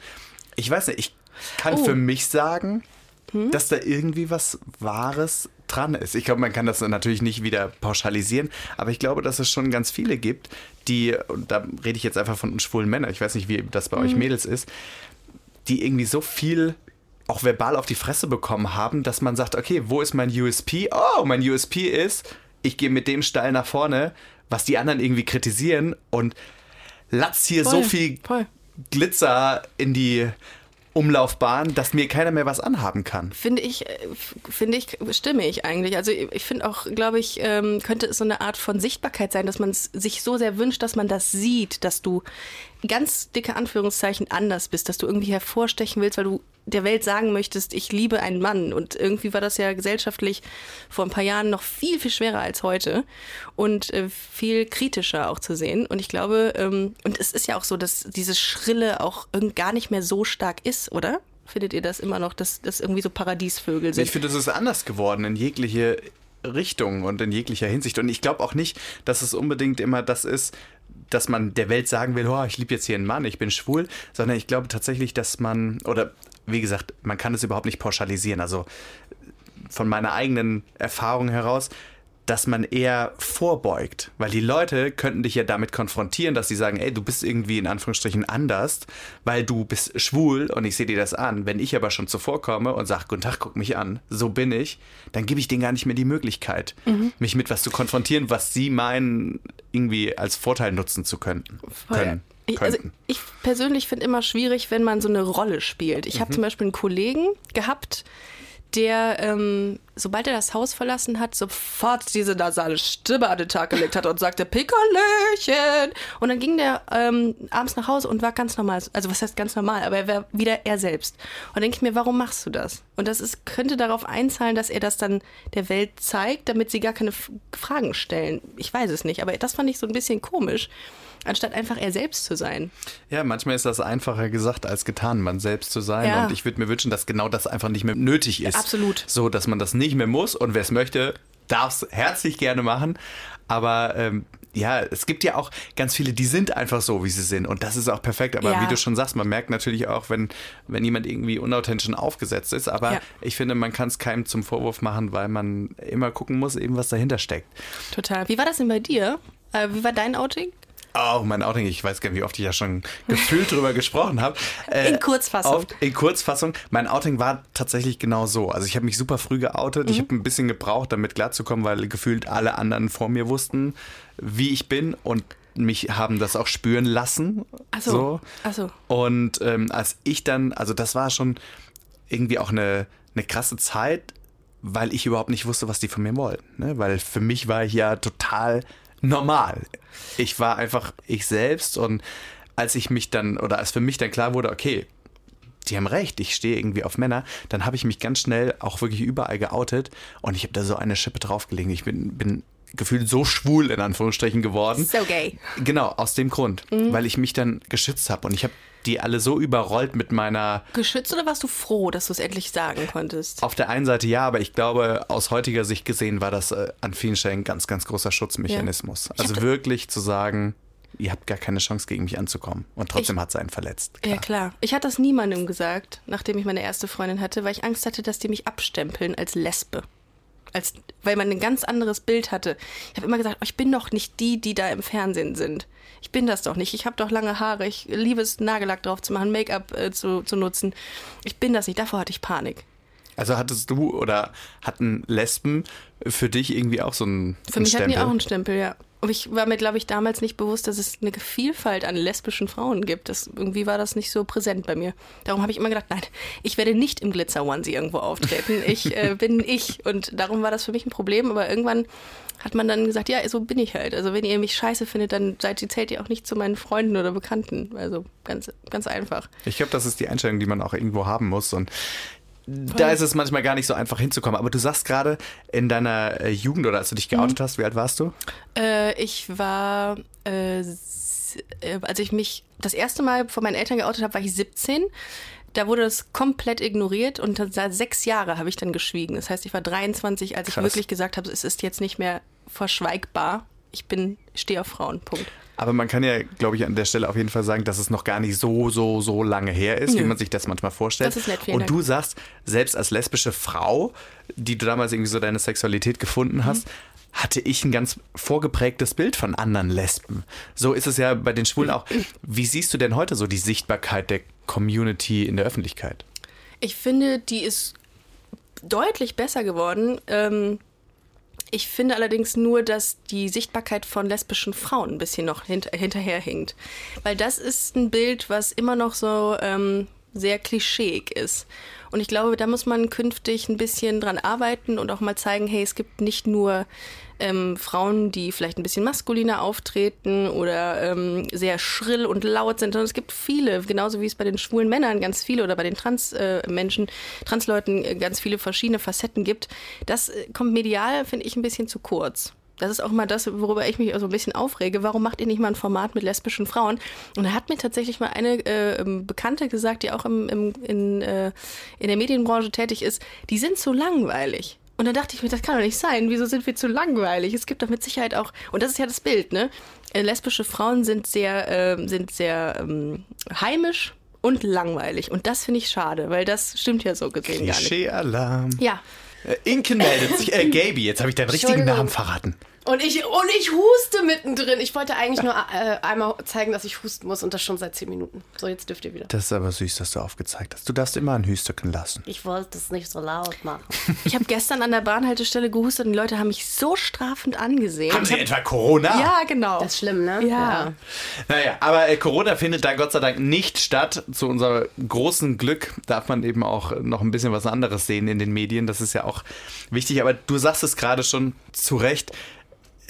ich weiß nicht, ich kann Oh. für mich sagen, dass da irgendwie was Wahres dran ist. Ich glaube, man kann das natürlich nicht wieder pauschalisieren, aber ich glaube, dass es schon ganz viele gibt, die, und da rede ich jetzt einfach von schwulen Männern, ich weiß nicht, wie das bei euch Mädels ist, die irgendwie so viel auch verbal auf die Fresse bekommen haben, dass man sagt, okay, wo ist mein USP? Oh, mein USP ist, ich gehe mit dem steil nach vorne, was die anderen irgendwie kritisieren und latz hier so Voll, viel voll. Glitzer in die Umlaufbahn, dass mir keiner mehr was anhaben kann. Finde ich, äh, finde ich, stimme ich eigentlich. Also ich ich finde auch, glaube ich, ähm, könnte es so eine Art von Sichtbarkeit sein, dass man es sich so sehr wünscht, dass man das sieht, dass du ganz dicke Anführungszeichen anders bist, dass du irgendwie hervorstechen willst, weil du der Welt sagen möchtest, ich liebe einen Mann. Und irgendwie war das ja gesellschaftlich vor ein paar Jahren noch viel, viel schwerer als heute und äh, viel kritischer auch zu sehen. Und ich glaube, ähm, und es ist ja auch so, dass dieses Schrille auch gar nicht mehr so stark ist, oder? Findet ihr das immer noch, dass das irgendwie so Paradiesvögel sind? Ich finde, es ist anders geworden in jegliche Richtung und in jeglicher Hinsicht. Und ich glaube auch nicht, dass es unbedingt immer das ist, dass man der Welt sagen will, oh, ich liebe jetzt hier einen Mann, ich bin schwul, sondern ich glaube tatsächlich, dass man, oder wie gesagt, man kann es überhaupt nicht pauschalisieren. Also von meiner eigenen Erfahrung heraus, dass man eher vorbeugt. Weil die Leute könnten dich ja damit konfrontieren, dass sie sagen, ey, du bist irgendwie in Anführungsstrichen anders, weil du bist schwul und ich sehe dir das an. Wenn ich aber schon zuvor komme und sage, guten Tag, guck mich an, so bin ich, dann gebe ich denen gar nicht mehr die Möglichkeit, mich mit was zu konfrontieren, was sie meinen, irgendwie als Vorteil nutzen zu können. können Ich, also ich persönlich finde immer schwierig, wenn man so eine Rolle spielt. Ich Mhm. habe zum Beispiel einen Kollegen gehabt, der, ähm, sobald er das Haus verlassen hat, sofort diese nasale Stimme an den Tag gelegt hat und sagte, Pickerlöchen. Und dann ging der ähm, abends nach Hause und war ganz normal. Also was heißt ganz normal, aber er war wieder er selbst. Und dann denke ich mir, warum machst du das? Und das ist, könnte darauf einzahlen, dass er das dann der Welt zeigt, damit sie gar keine F Fragen stellen. Ich weiß es nicht, aber das fand ich so ein bisschen komisch, anstatt einfach er selbst zu sein. Ja, manchmal ist das einfacher gesagt als getan, man selbst zu sein. Ja. Und ich würde mir wünschen, dass genau das einfach nicht mehr nötig ist. Absolut. So, dass man das nicht mehr muss. Und wer es möchte, darf es herzlich gerne machen. Aber ähm, ja, es gibt ja auch ganz viele, die sind einfach so, wie sie sind. Und das ist auch perfekt. Aber Ja. wie du schon sagst, man merkt natürlich auch, wenn, wenn jemand irgendwie unauthentisch aufgesetzt ist. Aber Ja. ich finde, man kann es keinem zum Vorwurf machen, weil man immer gucken muss, eben was dahinter steckt. Total. Wie war das denn bei dir? Äh, wie war dein Outing? Oh, mein Outing, ich weiß gar nicht, wie oft ich ja schon gefühlt drüber gesprochen habe. Äh, In Kurzfassung. Oft, in Kurzfassung. Mein Outing war tatsächlich genau so. Also ich habe mich super früh geoutet. Mhm. Ich habe ein bisschen gebraucht, damit klarzukommen, weil gefühlt alle anderen vor mir wussten, wie ich bin und mich haben das auch spüren lassen. Ach so. so. Ach so. Und ähm, als ich dann, also das war schon irgendwie auch eine, eine krasse Zeit, weil ich überhaupt nicht wusste, was die von mir wollten. Ne? Weil für mich war ich ja total normal. Ich war einfach ich selbst und als ich mich dann, oder als für mich dann klar wurde, okay, die haben recht, ich stehe irgendwie auf Männer, dann habe ich mich ganz schnell auch wirklich überall geoutet und ich habe da so eine Schippe draufgelegt. Ich bin, bin gefühlt so schwul in Anführungsstrichen geworden. So gay. Genau, aus dem Grund, weil ich mich dann geschützt habe und ich habe die alle so überrollt mit meiner. Geschützt oder warst du froh, dass du es endlich sagen konntest? Auf der einen Seite ja, aber ich glaube, aus heutiger Sicht gesehen war das äh, an vielen Stellen ein ganz, ganz großer Schutzmechanismus. Hab Also wirklich zu sagen, ihr habt gar keine Chance gegen mich anzukommen. Und trotzdem hat sie einen verletzt. Ja, klar. Ich hatte das niemandem gesagt, nachdem ich meine erste Freundin hatte, weil ich Angst hatte, dass die mich abstempeln als Lesbe. Als, weil man ein ganz anderes Bild hatte. Ich habe immer gesagt, oh, ich bin doch nicht die, die da im Fernsehen sind. Ich bin das doch nicht. Ich habe doch lange Haare. Ich liebe es, Nagellack drauf zu machen, Make-up äh, zu, zu nutzen. Ich bin das nicht. Davor hatte ich Panik. Also hattest du oder hatten Lesben für dich irgendwie auch so einen Für mich hatten die Stempel? auch einen Stempel, ja. Und ich war mir, glaube ich, damals nicht bewusst, dass es eine Vielfalt an lesbischen Frauen gibt. Das, irgendwie war das nicht so präsent bei mir. Darum habe ich immer gedacht, nein, ich werde nicht im Glitzer-Onesie irgendwo auftreten. Ich äh, bin ich. Und darum war das für mich ein Problem. Aber irgendwann hat man dann gesagt, ja, so bin ich halt. Also wenn ihr mich scheiße findet, dann seid ihr, zählt ihr auch nicht zu meinen Freunden oder Bekannten. Also ganz, ganz einfach. Ich glaube, das ist die Einstellung, die man auch irgendwo haben muss. Und da ist es manchmal gar nicht so einfach hinzukommen. Aber du sagst gerade in deiner äh, Jugend oder als du dich geoutet Mhm. hast, wie alt warst du? Äh, ich war, äh, äh, als ich mich das erste Mal von meinen Eltern geoutet habe, war ich 17. Da wurde das komplett ignoriert und seit sechs Jahre habe ich dann geschwiegen. Das heißt, ich war 23, als ich Krass. wirklich gesagt habe, es ist jetzt nicht mehr verschweigbar. Ich bin, stehe auf Frauen. Punkt. Aber man kann ja, glaube ich, an der Stelle auf jeden Fall sagen, dass es noch gar nicht so, so, so lange her ist, wie Nö. man sich das manchmal vorstellt. Das ist nett, vielen Und Dank. du sagst, selbst als lesbische Frau, die du damals irgendwie so deine Sexualität Mhm. gefunden hast, hatte ich ein ganz vorgeprägtes Bild von anderen Lesben. So ist es ja bei den Schwulen auch. Wie siehst du denn heute so die Sichtbarkeit der Community in der Öffentlichkeit? Ich finde, die ist deutlich besser geworden. Ähm, ich finde allerdings nur, dass die Sichtbarkeit von lesbischen Frauen ein bisschen noch hint hinterherhinkt. Weil das ist ein Bild, was immer noch so ähm, sehr klischeeig ist. Und ich glaube, da muss man künftig ein bisschen dran arbeiten und auch mal zeigen, hey, es gibt nicht nur ähm, Frauen, die vielleicht ein bisschen maskuliner auftreten oder ähm, sehr schrill und laut sind, sondern es gibt viele, genauso wie es bei den schwulen Männern ganz viele oder bei den Trans-Menschen, äh, Transleuten äh, ganz viele verschiedene Facetten gibt. Das äh, kommt medial, finde ich, ein bisschen zu kurz. Das ist auch mal das, worüber ich mich so ein bisschen aufrege. Warum macht ihr nicht mal ein Format mit lesbischen Frauen? Und da hat mir tatsächlich mal eine äh, ähm, Bekannte gesagt, die auch im, im, in, äh, in der Medienbranche tätig ist, die sind zu langweilig. Und dann dachte ich mir, das kann doch nicht sein. Wieso sind wir zu langweilig? Es gibt doch mit Sicherheit auch, und das ist ja das Bild, ne? Äh, lesbische Frauen sind sehr, äh, sind sehr ähm, heimisch und langweilig. Und das finde ich schade, weil das stimmt ja so gesehen gar nicht. Klischee-Alarm. Ja. Äh, Inken meldet sich. Äh, Gaby, jetzt habe ich deinen richtigen. Namen verraten. Und ich, und ich huste mittendrin. Ich wollte eigentlich nur äh, einmal zeigen, dass ich husten muss und das schon seit zehn Minuten. So, jetzt dürft ihr wieder. Das ist aber süß, dass du aufgezeigt hast. Du darfst immer ein Hüstöcken lassen. Ich wollte es nicht so laut machen. Ich habe gestern an der Bahnhaltestelle gehustet und die Leute haben mich so strafend angesehen. Haben sie hab- etwa Corona? Ja, genau. Das ist schlimm, ne? Ja. Naja, aber äh, Corona findet da Gott sei Dank nicht statt. Zu unserem großen Glück darf man eben auch noch ein bisschen was anderes sehen in den Medien. Das ist ja auch wichtig. Aber du sagst es gerade schon zu Recht.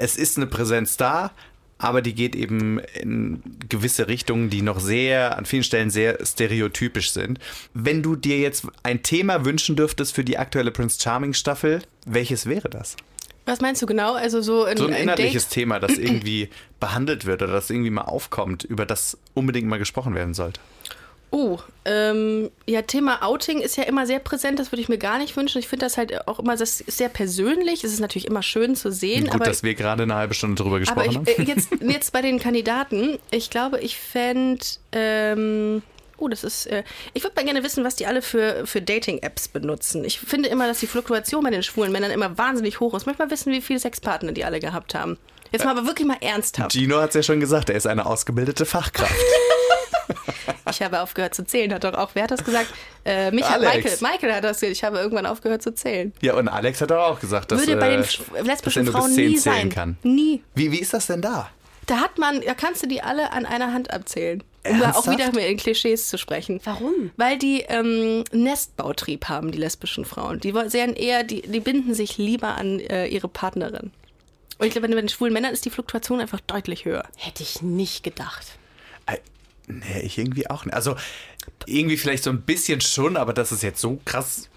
Es ist eine Präsenz da, aber die geht eben in gewisse Richtungen, die noch sehr, an vielen Stellen sehr stereotypisch sind. Wenn du dir jetzt ein Thema wünschen dürftest für die aktuelle Prince Charming Staffel, welches wäre das? Was meinst du genau? Also so ein, So ein inhaltliches? Thema, das irgendwie behandelt wird oder das irgendwie mal aufkommt, über das unbedingt mal gesprochen werden sollte. Oh, ähm, ja, Thema Outing ist ja immer sehr präsent, das würde ich mir gar nicht wünschen. Ich finde das halt auch immer das ist sehr persönlich. Es ist natürlich immer schön zu sehen, Gut, aber, dass wir gerade eine halbe Stunde drüber gesprochen ich, haben. äh, jetzt, jetzt bei den Kandidaten, ich glaube, ich fände, ähm, oh, das ist, äh, ich würde mal gerne wissen, was die alle für, für Dating-Apps benutzen. Ich finde immer, dass die Fluktuation bei den schwulen Männern immer wahnsinnig hoch ist. Ich möchte mal wissen, wie viele Sexpartner die alle gehabt haben. Jetzt mal aber wirklich mal ernsthaft. Gino hat es ja schon gesagt, er ist eine ausgebildete Fachkraft. Ich habe aufgehört zu zählen, hat doch auch, wer hat das gesagt? Äh, Michael, Alex. Michael, Michael hat das gesagt, ich habe irgendwann aufgehört zu zählen. Ja, und Alex hat doch auch gesagt, dass, Würde bei den äh, dass lesbischen Frauen bis 10 nie zählen sein. kann. Nie. Wie, wie ist das denn da? Da hat man, da kannst du die alle an einer Hand abzählen. Um da auch Ernsthaft? wieder mit den Klischees zu sprechen. Warum? Weil die ähm, Nestbautrieb haben, die lesbischen Frauen. Die sehen eher, die, die binden sich lieber an äh, ihre Partnerin. Und ich glaube, bei den schwulen Männern ist die Fluktuation einfach deutlich höher. Hätte ich nicht gedacht. Nee, ich irgendwie auch nicht. Also irgendwie vielleicht so ein bisschen schon, aber dass es jetzt so krass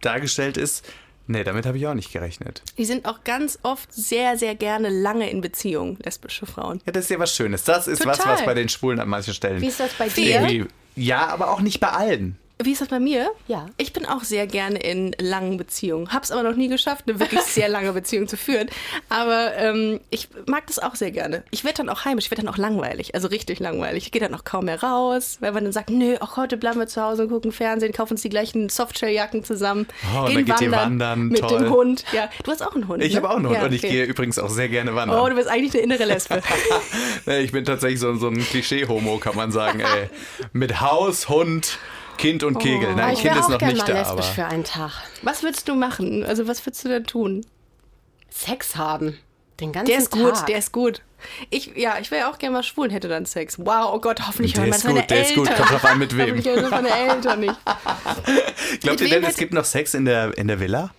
dargestellt ist, nee, damit habe ich auch nicht gerechnet. Die sind auch ganz oft sehr, sehr gerne lange in Beziehung, lesbische Frauen. Ja, das ist ja was Schönes. Das ist was, Total. was bei den Schwulen an manchen Stellen Wie ist das bei dir? irgendwie. Ja, aber auch nicht bei allen. Wie ist das bei mir? Ja. Ich bin auch sehr gerne in langen Beziehungen. Hab's aber noch nie geschafft, eine wirklich sehr lange Beziehung zu führen. Aber ähm, ich mag das auch sehr gerne. Ich werde dann auch heimisch, ich werde dann auch langweilig. Also richtig langweilig. Ich gehe dann auch kaum mehr raus, weil man dann sagt, nö, auch heute bleiben wir zu Hause und gucken Fernsehen, kaufen uns die gleichen Softshelljacken zusammen. Oh, und gehen dann geht ihr wandern, mit toll. dem Hund. Ja, du hast auch einen Hund. Ich ne? habe auch einen Hund Ja, und ich okay. gehe übrigens auch sehr gerne wandern. Oh, du bist eigentlich eine innere Lesbe. Ich bin tatsächlich so, so ein Klischee-Homo, kann man sagen. Ey. Mit Haus, Hund, Kind und Kegel. Aber Nein, ich Kind ist noch nicht mal da. lesbisch Aber für einen Tag. Was würdest du machen? Also was würdest du denn tun? Sex haben. Den ganzen Der ist gut, Tag. der ist gut. Ich, ja, ich wäre auch gerne mal schwul und hätte dann Sex. Wow, oh Gott, hoffentlich Der hören ist meine gut, der ist Eltern. gut. Kommt drauf an, mit wem. Hoffentlich hören meine Eltern nicht. Glaubt ihr denn, es gibt noch Sex in der, in der Villa?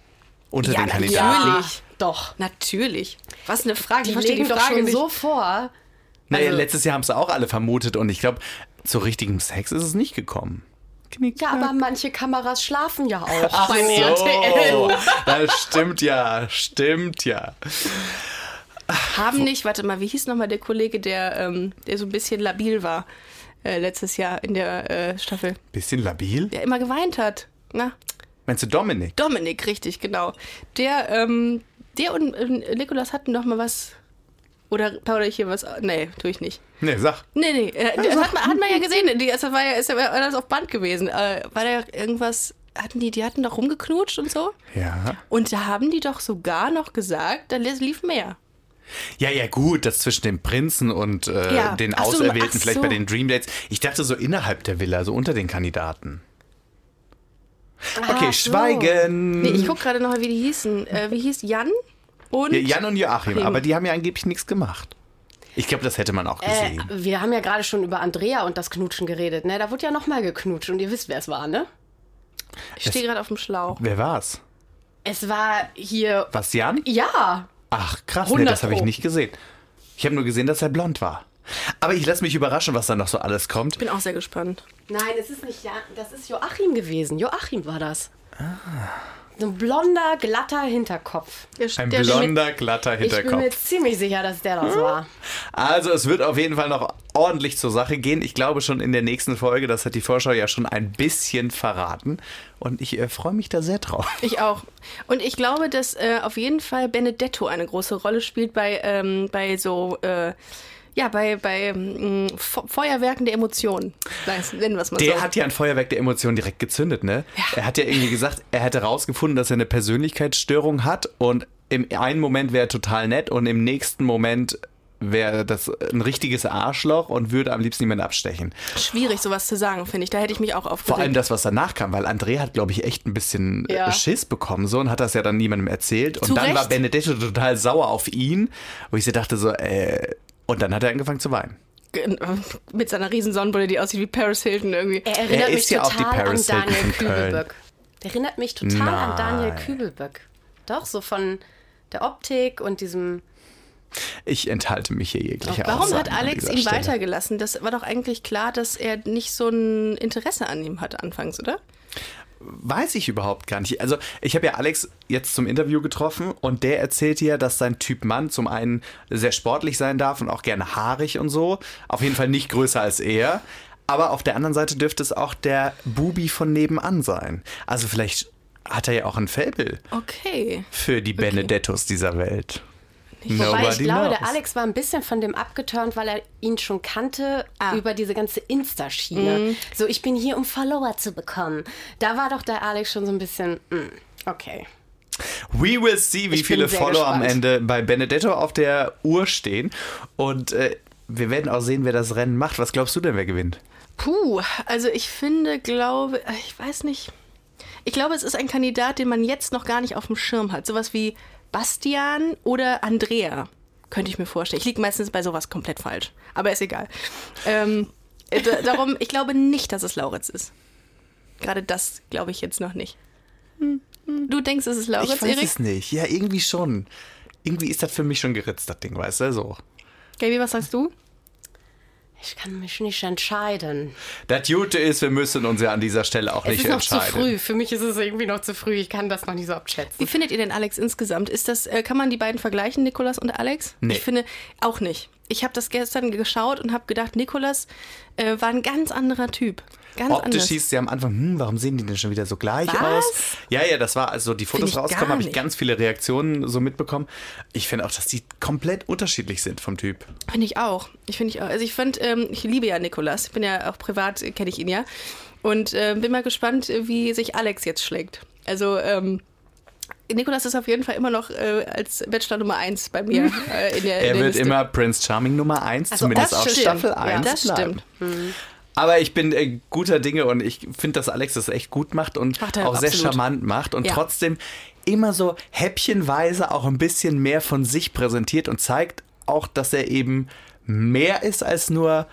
Unter Ja, den Kandidaten? natürlich. Doch. Natürlich. Was eine Frage. Die Ich verstehe legen die doch Frage schon nicht. so vor. Naja, Also- letztes Jahr haben es auch alle vermutet und ich glaube, zu richtigem Sex ist es nicht gekommen. Knick, Ja, aber manche Kameras schlafen ja auch Ach beim so, RTL. das stimmt ja, stimmt ja. Haben nicht, warte mal, wie hieß nochmal der Kollege, der, ähm, der so ein bisschen labil war äh, letztes Jahr in der äh, Staffel? Bisschen labil? Der immer geweint hat. Na, Meinst du Dominik? Dominik, richtig, genau. Der, ähm, der und äh, Nikolas hatten doch mal was. Oder plaudere ich hier was? Nee, tue ich nicht. Nee, sag. Nee, nee, äh, das hat man, hat man ja gesehen. Die, das war ja ist ja alles auf Band gewesen. Äh, war da irgendwas, hatten die, die hatten doch rumgeknutscht und so? Ja. Und da haben die doch sogar noch gesagt, da li- lief mehr. Ja, ja, gut, das zwischen dem Prinzen und äh, Ja. den Ach so, Auserwählten, ach vielleicht so. bei den Dream Dates. Ich dachte so innerhalb der Villa, so unter den Kandidaten. Okay, Ach so. Schweigen. Nee, ich guck gerade noch mal, wie die hießen. Äh, wie hieß Jan? Und Ja, Jan und Joachim, aber die haben ja angeblich nichts gemacht. Ich glaube, das hätte man auch Äh, gesehen. wir haben ja gerade schon über Andrea und das Knutschen geredet. Ne? Da wurde ja nochmal geknutscht und ihr wisst, wer es war, ne? ich stehe gerade auf dem Schlauch. Wer war's? Es war hier. Was, Jan? Ja. Ach, krass, nee, 100 das habe ich nicht gesehen. Ich habe nur gesehen, dass er blond war. Aber ich lasse mich überraschen, was da noch so alles kommt. Bin auch sehr gespannt. Nein, es ist nicht Jan. Das ist Joachim gewesen. Joachim war das. So ein blonder, glatter Hinterkopf. Ein der blonder, glatter Ich bin mir Hinterkopf. ziemlich sicher, dass der das war. Also es wird auf jeden Fall noch ordentlich zur Sache gehen. Ich glaube schon in der nächsten Folge, das hat die Vorschau ja schon ein bisschen verraten. Und ich äh, freue mich da sehr drauf. Ich auch. Und ich glaube, dass äh, auf jeden Fall Benedetto eine große Rolle spielt bei, ähm, bei so, äh, ja, bei, bei ähm, Fe- Feuerwerken der Emotionen. Nennen wir es mal Der so. hat ja ein Feuerwerk der Emotionen direkt gezündet, ne? Er hat ja irgendwie gesagt, er hätte herausgefunden, dass er eine Persönlichkeitsstörung hat und im einen Moment wäre er total nett und im nächsten Moment wäre das ein richtiges Arschloch und würde am liebsten jemanden abstechen. Schwierig, sowas zu sagen, finde ich. Da hätte ich mich auch aufgeregt. Vor allem das, was danach kam, weil André hat, glaube ich, echt ein bisschen Ja. äh, Schiss bekommen so und hat das ja dann niemandem erzählt. Und Zu dann war Recht. Benedetto total sauer auf ihn, wo ich so dachte so, äh, und dann hat er angefangen zu weinen. Mit seiner riesen Sonnenbrille, die aussieht wie Paris Hilton irgendwie. Er erinnert ist mich ja auch die total an Paris Hilton Daniel. Kübelböck. Der erinnert mich total an Daniel Nein. Kübelböck. Doch, so von der Optik und diesem. Ich enthalte mich hier jeglicher Warum Aussagen hat an Alex ihn Stelle. weitergelassen? Das war doch eigentlich klar, dass er nicht so ein Interesse an ihm hatte anfangs, oder? Weiß ich überhaupt gar nicht. Also, ich habe ja Alex jetzt zum Interview getroffen und der erzählte ja, dass sein Typ Mann zum einen sehr sportlich sein darf und auch gerne haarig und so. Auf jeden Fall nicht größer als er. Aber auf der anderen Seite dürfte es auch der Bubi von nebenan sein. Also, vielleicht hat er ja auch ein Faible Okay. für die Benedettos dieser Welt. Wobei ich glaube, der knows. Alex war ein bisschen von dem abgeturnt, weil er ihn schon kannte Ah. über diese ganze Insta-Schiene. So, ich bin hier, um Follower zu bekommen. Da war doch der Alex schon so ein bisschen, mm, okay. We will see, wie Ich viele Follower am gespannt. Ende bei Benedetto auf der Uhr stehen. Und äh, wir werden auch sehen, wer das Rennen macht. Was glaubst du denn, wer gewinnt? Puh, also ich finde, glaube, äh, ich weiß nicht. Ich glaube, es ist ein Kandidat, den man jetzt noch gar nicht auf dem Schirm hat. Sowas wie Bastian oder Andrea. Könnte ich mir vorstellen. Ich liege meistens bei sowas komplett falsch. Aber ist egal. Ähm, äh, da- darum, ich glaube nicht, dass es Lauritz ist. Gerade das glaube ich jetzt noch nicht. Du denkst, es ist Lauritz, ich weiß Erik? es nicht. Ja, irgendwie schon. Irgendwie ist das für mich schon geritzt, das Ding, weißt du? So. Gaby, was sagst du? Ich kann mich nicht entscheiden. Das Gute ist, wir müssen uns ja an dieser Stelle auch Es nicht ist noch zu entscheiden. früh. Für mich ist es irgendwie noch zu früh. Ich kann das noch nicht so abschätzen. Wie findet ihr denn Alex insgesamt? Ist das, äh, kann man die beiden vergleichen, Nikolas und Alex? Nee. Ich finde auch nicht. Ich habe das gestern geschaut und habe gedacht, Nikolas äh, war ein ganz anderer Typ. Ganz Optisch anders. hieß es ja am Anfang, hm, warum sehen die denn schon wieder so gleich Was? aus? Ja, ja, das war, also die Fotos rauskommen, habe ich ganz viele Reaktionen so mitbekommen. Ich finde auch, dass die komplett unterschiedlich sind vom Typ. Finde ich auch. Ich finde ich auch. Also ich fand, ähm, ich liebe ja Nikolas. Ich bin ja auch privat, kenne ich ihn ja. Und äh, bin mal gespannt, wie sich Alex jetzt schlägt. Also, ähm, Nikolas ist auf jeden Fall immer noch äh, als Bachelor Nummer 1 bei mir äh, in der, in Er der wird Liste. immer Prince Charming Nummer 1, Also, zumindest auf. Staffel Ja, 1. das bleiben. stimmt. Aber ich bin äh, guter Dinge und ich finde, dass Alex das echt gut macht und Macht auch sehr absolut. charmant macht und Ja. trotzdem immer so häppchenweise auch ein bisschen mehr von sich präsentiert und zeigt auch, dass er eben mehr ist als nur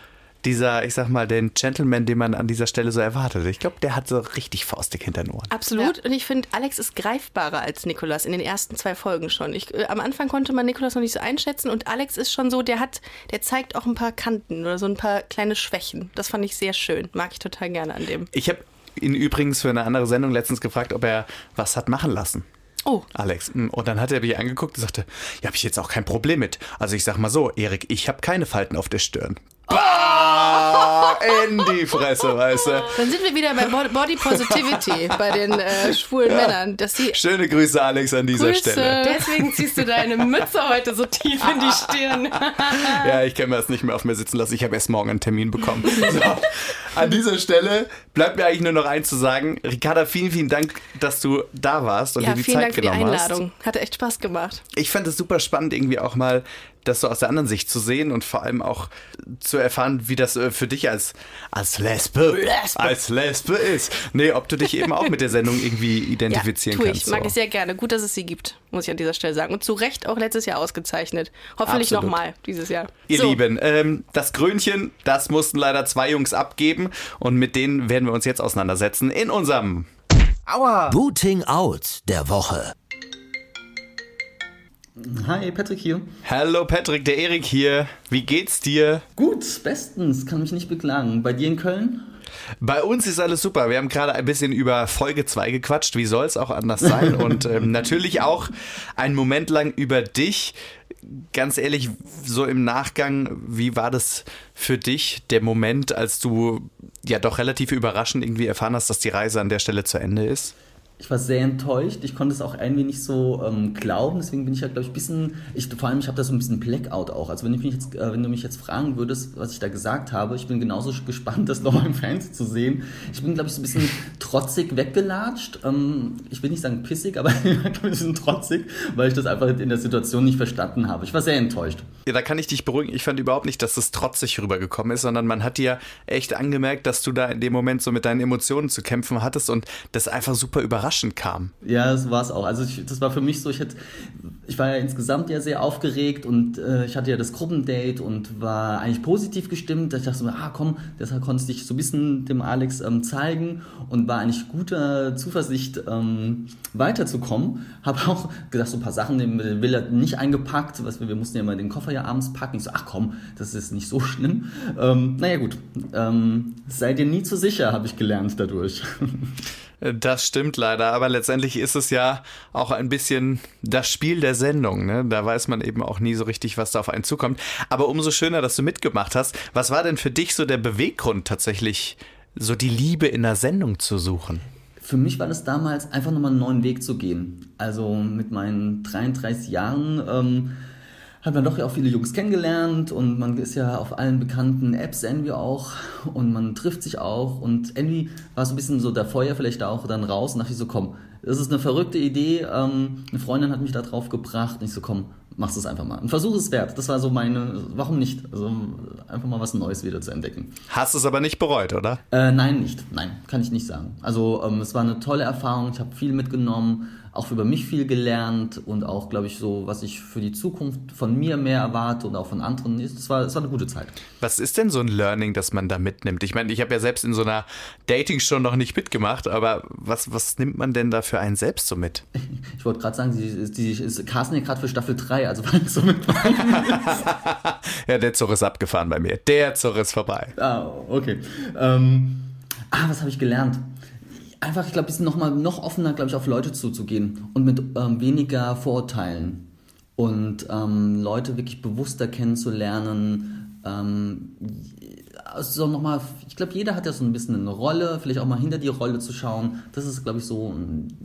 dieser, ich sag mal, den Gentleman, den man an dieser Stelle so erwartet. Ich glaube, der hat so richtig faustig hinter den Ohren. Absolut. Und ich finde, Alex ist greifbarer als Nikolas in den ersten zwei Folgen schon. Ich, äh, am Anfang konnte man Nikolas noch nicht so einschätzen und Alex ist schon so, der hat, der zeigt auch ein paar Kanten oder so ein paar kleine Schwächen. Das fand ich sehr schön. Mag ich total gerne an dem. Ich habe ihn übrigens für eine andere Sendung letztens gefragt, ob er was hat machen lassen. Oh, Alex. Und dann hat er mich angeguckt und sagte, ja, habe ich jetzt auch kein Problem mit. Also ich sag mal so, Erik, ich habe keine Falten auf der Stirn. Bah! In die Fresse, weißt du. dann sind wir wieder bei Bod- Body Positivity bei den äh, schwulen Männern, dass sie Schöne Grüße, Alex, an dieser Grüße. Stelle. Deswegen ziehst du deine Mütze heute so tief in die Stirn. Ja, ich kann mir das nicht mehr auf mir sitzen lassen. Ich habe erst morgen einen Termin bekommen. So. An dieser Stelle bleibt mir eigentlich nur noch eins zu sagen. Ricarda, vielen, vielen Dank, dass du da warst und ja, dir die vielen Zeit Dank für die genommen hast. Einladung. Hat echt Spaß gemacht. Ich fand es super spannend, irgendwie auch mal das so aus der anderen Sicht zu sehen und vor allem auch zu erfahren, wie das äh, für dich als, als Lesbe, als Lesbe ist. Nee, ob du dich eben auch mit der Sendung irgendwie identifizieren ja, tue kannst. ich. Mag so. ich sehr gerne. Gut, dass es sie gibt, muss ich an dieser Stelle sagen. Und zu Recht auch letztes Jahr ausgezeichnet. Hoffentlich nochmal dieses Jahr. Ihr So. Lieben, ähm, das Grönchen, das mussten leider zwei Jungs abgeben und mit denen werden wir uns jetzt auseinandersetzen in unserem Booting Out der Woche. Hi, Patrick hier. Hallo Patrick, der Erik hier. Wie geht's dir? Gut, bestens, kann mich nicht beklagen. Bei dir in Köln? Bei uns ist alles super. Wir haben gerade ein bisschen über Folge 2 gequatscht. Wie soll es auch anders sein? Und ähm, natürlich auch einen Moment lang über dich. Ganz ehrlich, so im Nachgang, wie war das für dich, der Moment, als du ja doch relativ überraschend irgendwie erfahren hast, dass die Reise an der Stelle zu Ende ist? Ich war sehr enttäuscht. Ich konnte es auch ein wenig so ähm, glauben. Deswegen bin ich ja, glaube ich, ein bisschen. Ich, vor allem, ich habe da so ein bisschen Blackout auch. Also, wenn, ich mich jetzt, äh, wenn du mich jetzt fragen würdest, was ich da gesagt habe, ich bin genauso gespannt, das nochmal im Fernsehen zu sehen. Ich bin, glaube ich, so ein bisschen trotzig weggelatscht. Ähm, ich will nicht sagen pissig, aber ein bisschen trotzig, weil ich das einfach in der Situation nicht verstanden habe. Ich war sehr enttäuscht. Ja, da kann ich dich beruhigen. Ich fand überhaupt nicht, dass es trotzig rübergekommen ist, sondern man hat dir echt angemerkt, dass du da in dem Moment so mit deinen Emotionen zu kämpfen hattest und das einfach super überraschend kam. Ja, so war es auch. Also ich, das war für mich so, ich hätte, ich war ja insgesamt ja sehr aufgeregt und äh, ich hatte ja das Gruppendate und war eigentlich positiv gestimmt. Ich dachte so, ah komm, deshalb konnte ich so ein bisschen dem Alex ähm, zeigen und war eigentlich guter Zuversicht ähm, weiterzukommen. Habe auch gedacht, so ein paar Sachen, den Will hat nicht eingepackt, was wir, wir mussten ja mal den Koffer ja abends packen. Ich so, ach komm, das ist nicht so schlimm. Ähm, naja gut, ähm, sei dir nie zu sicher, habe ich gelernt dadurch. Das stimmt leider, aber letztendlich ist es ja auch ein bisschen das Spiel der Sendung. Ne? Da weiß man eben auch nie so richtig, was da auf einen zukommt. Aber umso schöner, dass du mitgemacht hast. Was war denn für dich so der Beweggrund tatsächlich, so die Liebe in der Sendung zu suchen? Für mich war das damals einfach nochmal einen neuen Weg zu gehen. Also mit meinen 33 Jahren ähm, hat man doch ja auch viele Jungs kennengelernt und man ist ja auf allen bekannten Apps irgendwie auch und man trifft sich auch und irgendwie war so ein bisschen so der Feuer vielleicht auch dann raus und dachte ich so, komm, das ist eine verrückte Idee. Ähm, eine Freundin hat mich da drauf gebracht und ich so, komm, machst es einfach mal. Ein Versuch ist wert. Das war so meine, warum nicht? Also einfach mal was Neues wieder zu entdecken. Hast es aber nicht bereut, oder? Äh, nein, nicht. Nein, kann ich nicht sagen. Also ähm, es war eine tolle Erfahrung. Ich habe viel mitgenommen, auch über mich viel gelernt und auch, glaube ich, so, was ich für die Zukunft von mir mehr erwarte und auch von anderen. Es war, es war eine gute Zeit. Was ist denn so ein Learning, das man da mitnimmt? Ich meine, ich habe ja selbst in so einer Dating-Show noch nicht mitgemacht, aber was, was nimmt man denn da für einen selbst so mit? Ich wollte gerade sagen, die, die ist casten ja gerade für Staffel 3, also war ich so mit. Ja, der Zug ist abgefahren bei mir. Der Zug ist vorbei. ah, okay. Ähm, ah, was habe ich gelernt? Einfach, ich glaube, ein bisschen noch mal noch offener, glaube ich, auf Leute zuzugehen und mit ähm, weniger Vorurteilen. und ähm, Leute wirklich bewusster kennenzulernen. Ähm, also nochmal, ich glaube, jeder hat ja so ein bisschen eine Rolle, vielleicht auch mal hinter die Rolle zu schauen. Das ist, glaube ich, so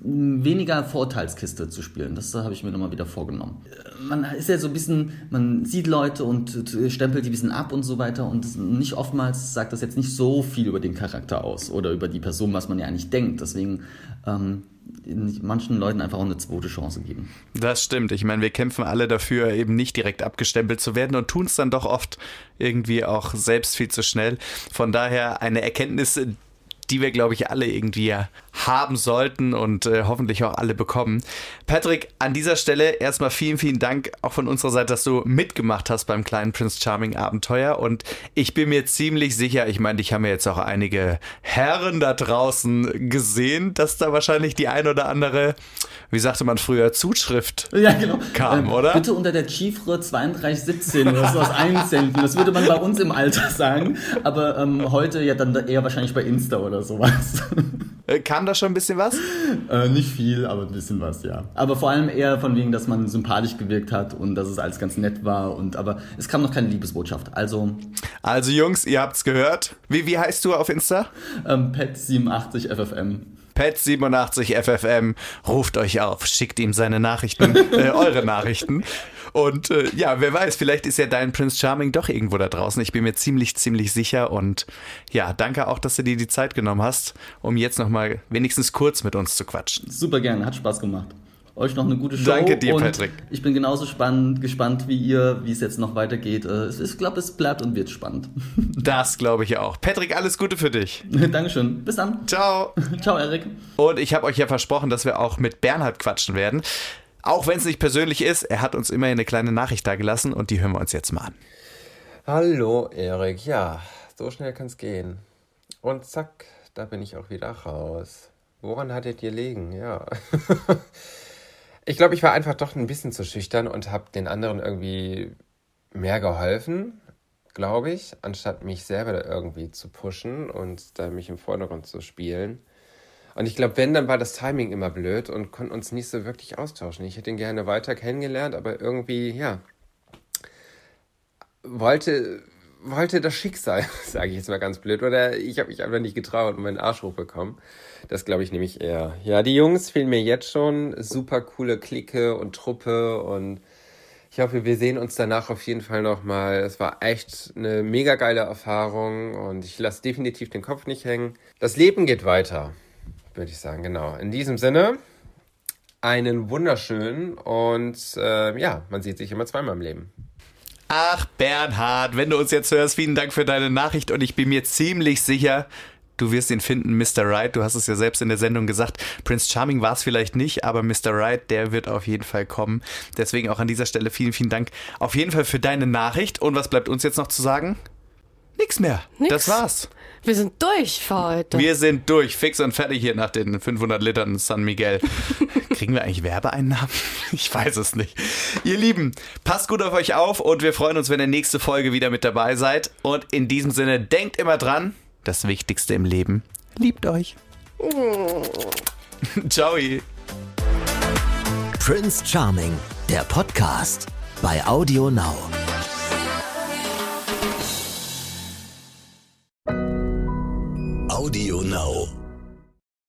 weniger Vorteilskiste zu spielen. Das habe ich mir nochmal wieder vorgenommen. Man ist ja so ein bisschen, man sieht Leute und stempelt die ein bisschen ab und so weiter und nicht oftmals sagt das jetzt nicht so viel über den Charakter aus oder über die Person, was man ja eigentlich denkt. Deswegen ähm, manchen Leuten einfach auch eine zweite Chance geben. Das stimmt. Ich meine, wir kämpfen alle dafür, eben nicht direkt abgestempelt zu werden und tun es dann doch oft irgendwie auch selbst viel zu schnell. Von daher eine Erkenntnis, die wir, glaube ich, alle irgendwie haben sollten und äh, hoffentlich auch alle bekommen. Patrick, an dieser Stelle erstmal vielen, vielen Dank auch von unserer Seite, dass du mitgemacht hast beim kleinen Prince Charming Abenteuer. Und ich bin mir ziemlich sicher, ich meine, ich habe ja jetzt auch einige Herren da draußen gesehen, dass da wahrscheinlich die ein oder andere, wie sagte man früher, Zuschrift ja, genau. kam, ähm, oder? Bitte unter der Chiffre 3217 oder so was einsenden. Das würde man bei uns im Alter sagen, aber ähm, heute ja dann eher wahrscheinlich bei Insta oder sowas. Äh, kam da schon ein bisschen was? Äh, nicht viel, aber ein bisschen was, ja. Aber vor allem eher von wegen, dass man sympathisch gewirkt hat und dass es alles ganz nett war. Und aber es kam noch keine Liebesbotschaft. Also. Also Jungs, ihr habt's gehört. Wie, wie heißt du auf Insta? Ähm, Pet87FFM. Pet87FFM ruft euch auf, schickt ihm seine Nachrichten, äh, eure Nachrichten. Und äh, ja, wer weiß, vielleicht ist ja dein Prince Charming doch irgendwo da draußen. Ich bin mir ziemlich, ziemlich sicher. Und ja, danke auch, dass du dir die Zeit genommen hast, um jetzt nochmal wenigstens kurz mit uns zu quatschen. Super gerne, hat Spaß gemacht euch noch eine gute Show. Danke dir, Patrick. Ich bin genauso spannend, gespannt wie ihr, wie es jetzt noch weitergeht. Äh, ich glaube, es bleibt und wird spannend. Das glaube ich auch. Patrick, alles Gute für dich. Dankeschön. Bis dann. Ciao. Ciao, Erik. Und ich habe euch ja versprochen, dass wir auch mit Bernhard quatschen werden. Auch wenn es nicht persönlich ist, er hat uns immerhin eine kleine Nachricht da gelassen und die hören wir uns jetzt mal an. Hallo Erik, ja, so schnell kann es gehen. Und zack, da bin ich auch wieder raus. Woran hattet ihr liegen? Ja. Ich glaube, ich war einfach doch ein bisschen zu schüchtern und habe den anderen irgendwie mehr geholfen, glaube ich, anstatt mich selber da irgendwie zu pushen und da mich im Vordergrund zu spielen. Und ich glaube, wenn, dann war das Timing immer blöd und konnten uns nicht so wirklich austauschen. Ich hätte ihn gerne weiter kennengelernt, aber irgendwie, ja, wollte, wollte das Schicksal, sage ich jetzt mal ganz blöd, oder ich habe mich einfach nicht getraut und meinen Arsch hochbekommen. Das glaube ich nämlich eher. Ja, die Jungs fehlen mir jetzt schon. Super coole Clique und Truppe und ich hoffe, wir sehen uns danach auf jeden Fall nochmal. Es war echt eine mega geile Erfahrung und ich lasse definitiv den Kopf nicht hängen. Das Leben geht weiter würde ich sagen, genau. In diesem Sinne, einen wunderschönen und äh, ja, man sieht sich immer zweimal im Leben. Ach, Bernhard, wenn du uns jetzt hörst, vielen Dank für deine Nachricht und ich bin mir ziemlich sicher, du wirst ihn finden, Mr. Right. Du hast es ja selbst in der Sendung gesagt. Prince Charming war es vielleicht nicht, aber Mr. Right, der wird auf jeden Fall kommen. Deswegen auch an dieser Stelle vielen, vielen Dank auf jeden Fall für deine Nachricht. Und was bleibt uns jetzt noch zu sagen? Nix mehr. Nix. Das war's. Wir sind durch für heute. Wir sind durch, fix und fertig hier nach den 500 Litern San Miguel. Kriegen wir eigentlich Werbeeinnahmen? Ich weiß es nicht. Ihr Lieben, passt gut auf euch auf und wir freuen uns, wenn ihr nächste Folge wieder mit dabei seid. Und in diesem Sinne, denkt immer dran, das Wichtigste im Leben, liebt euch. Ciao. Prince Charming, der Podcast bei Audio Now. Audio Now.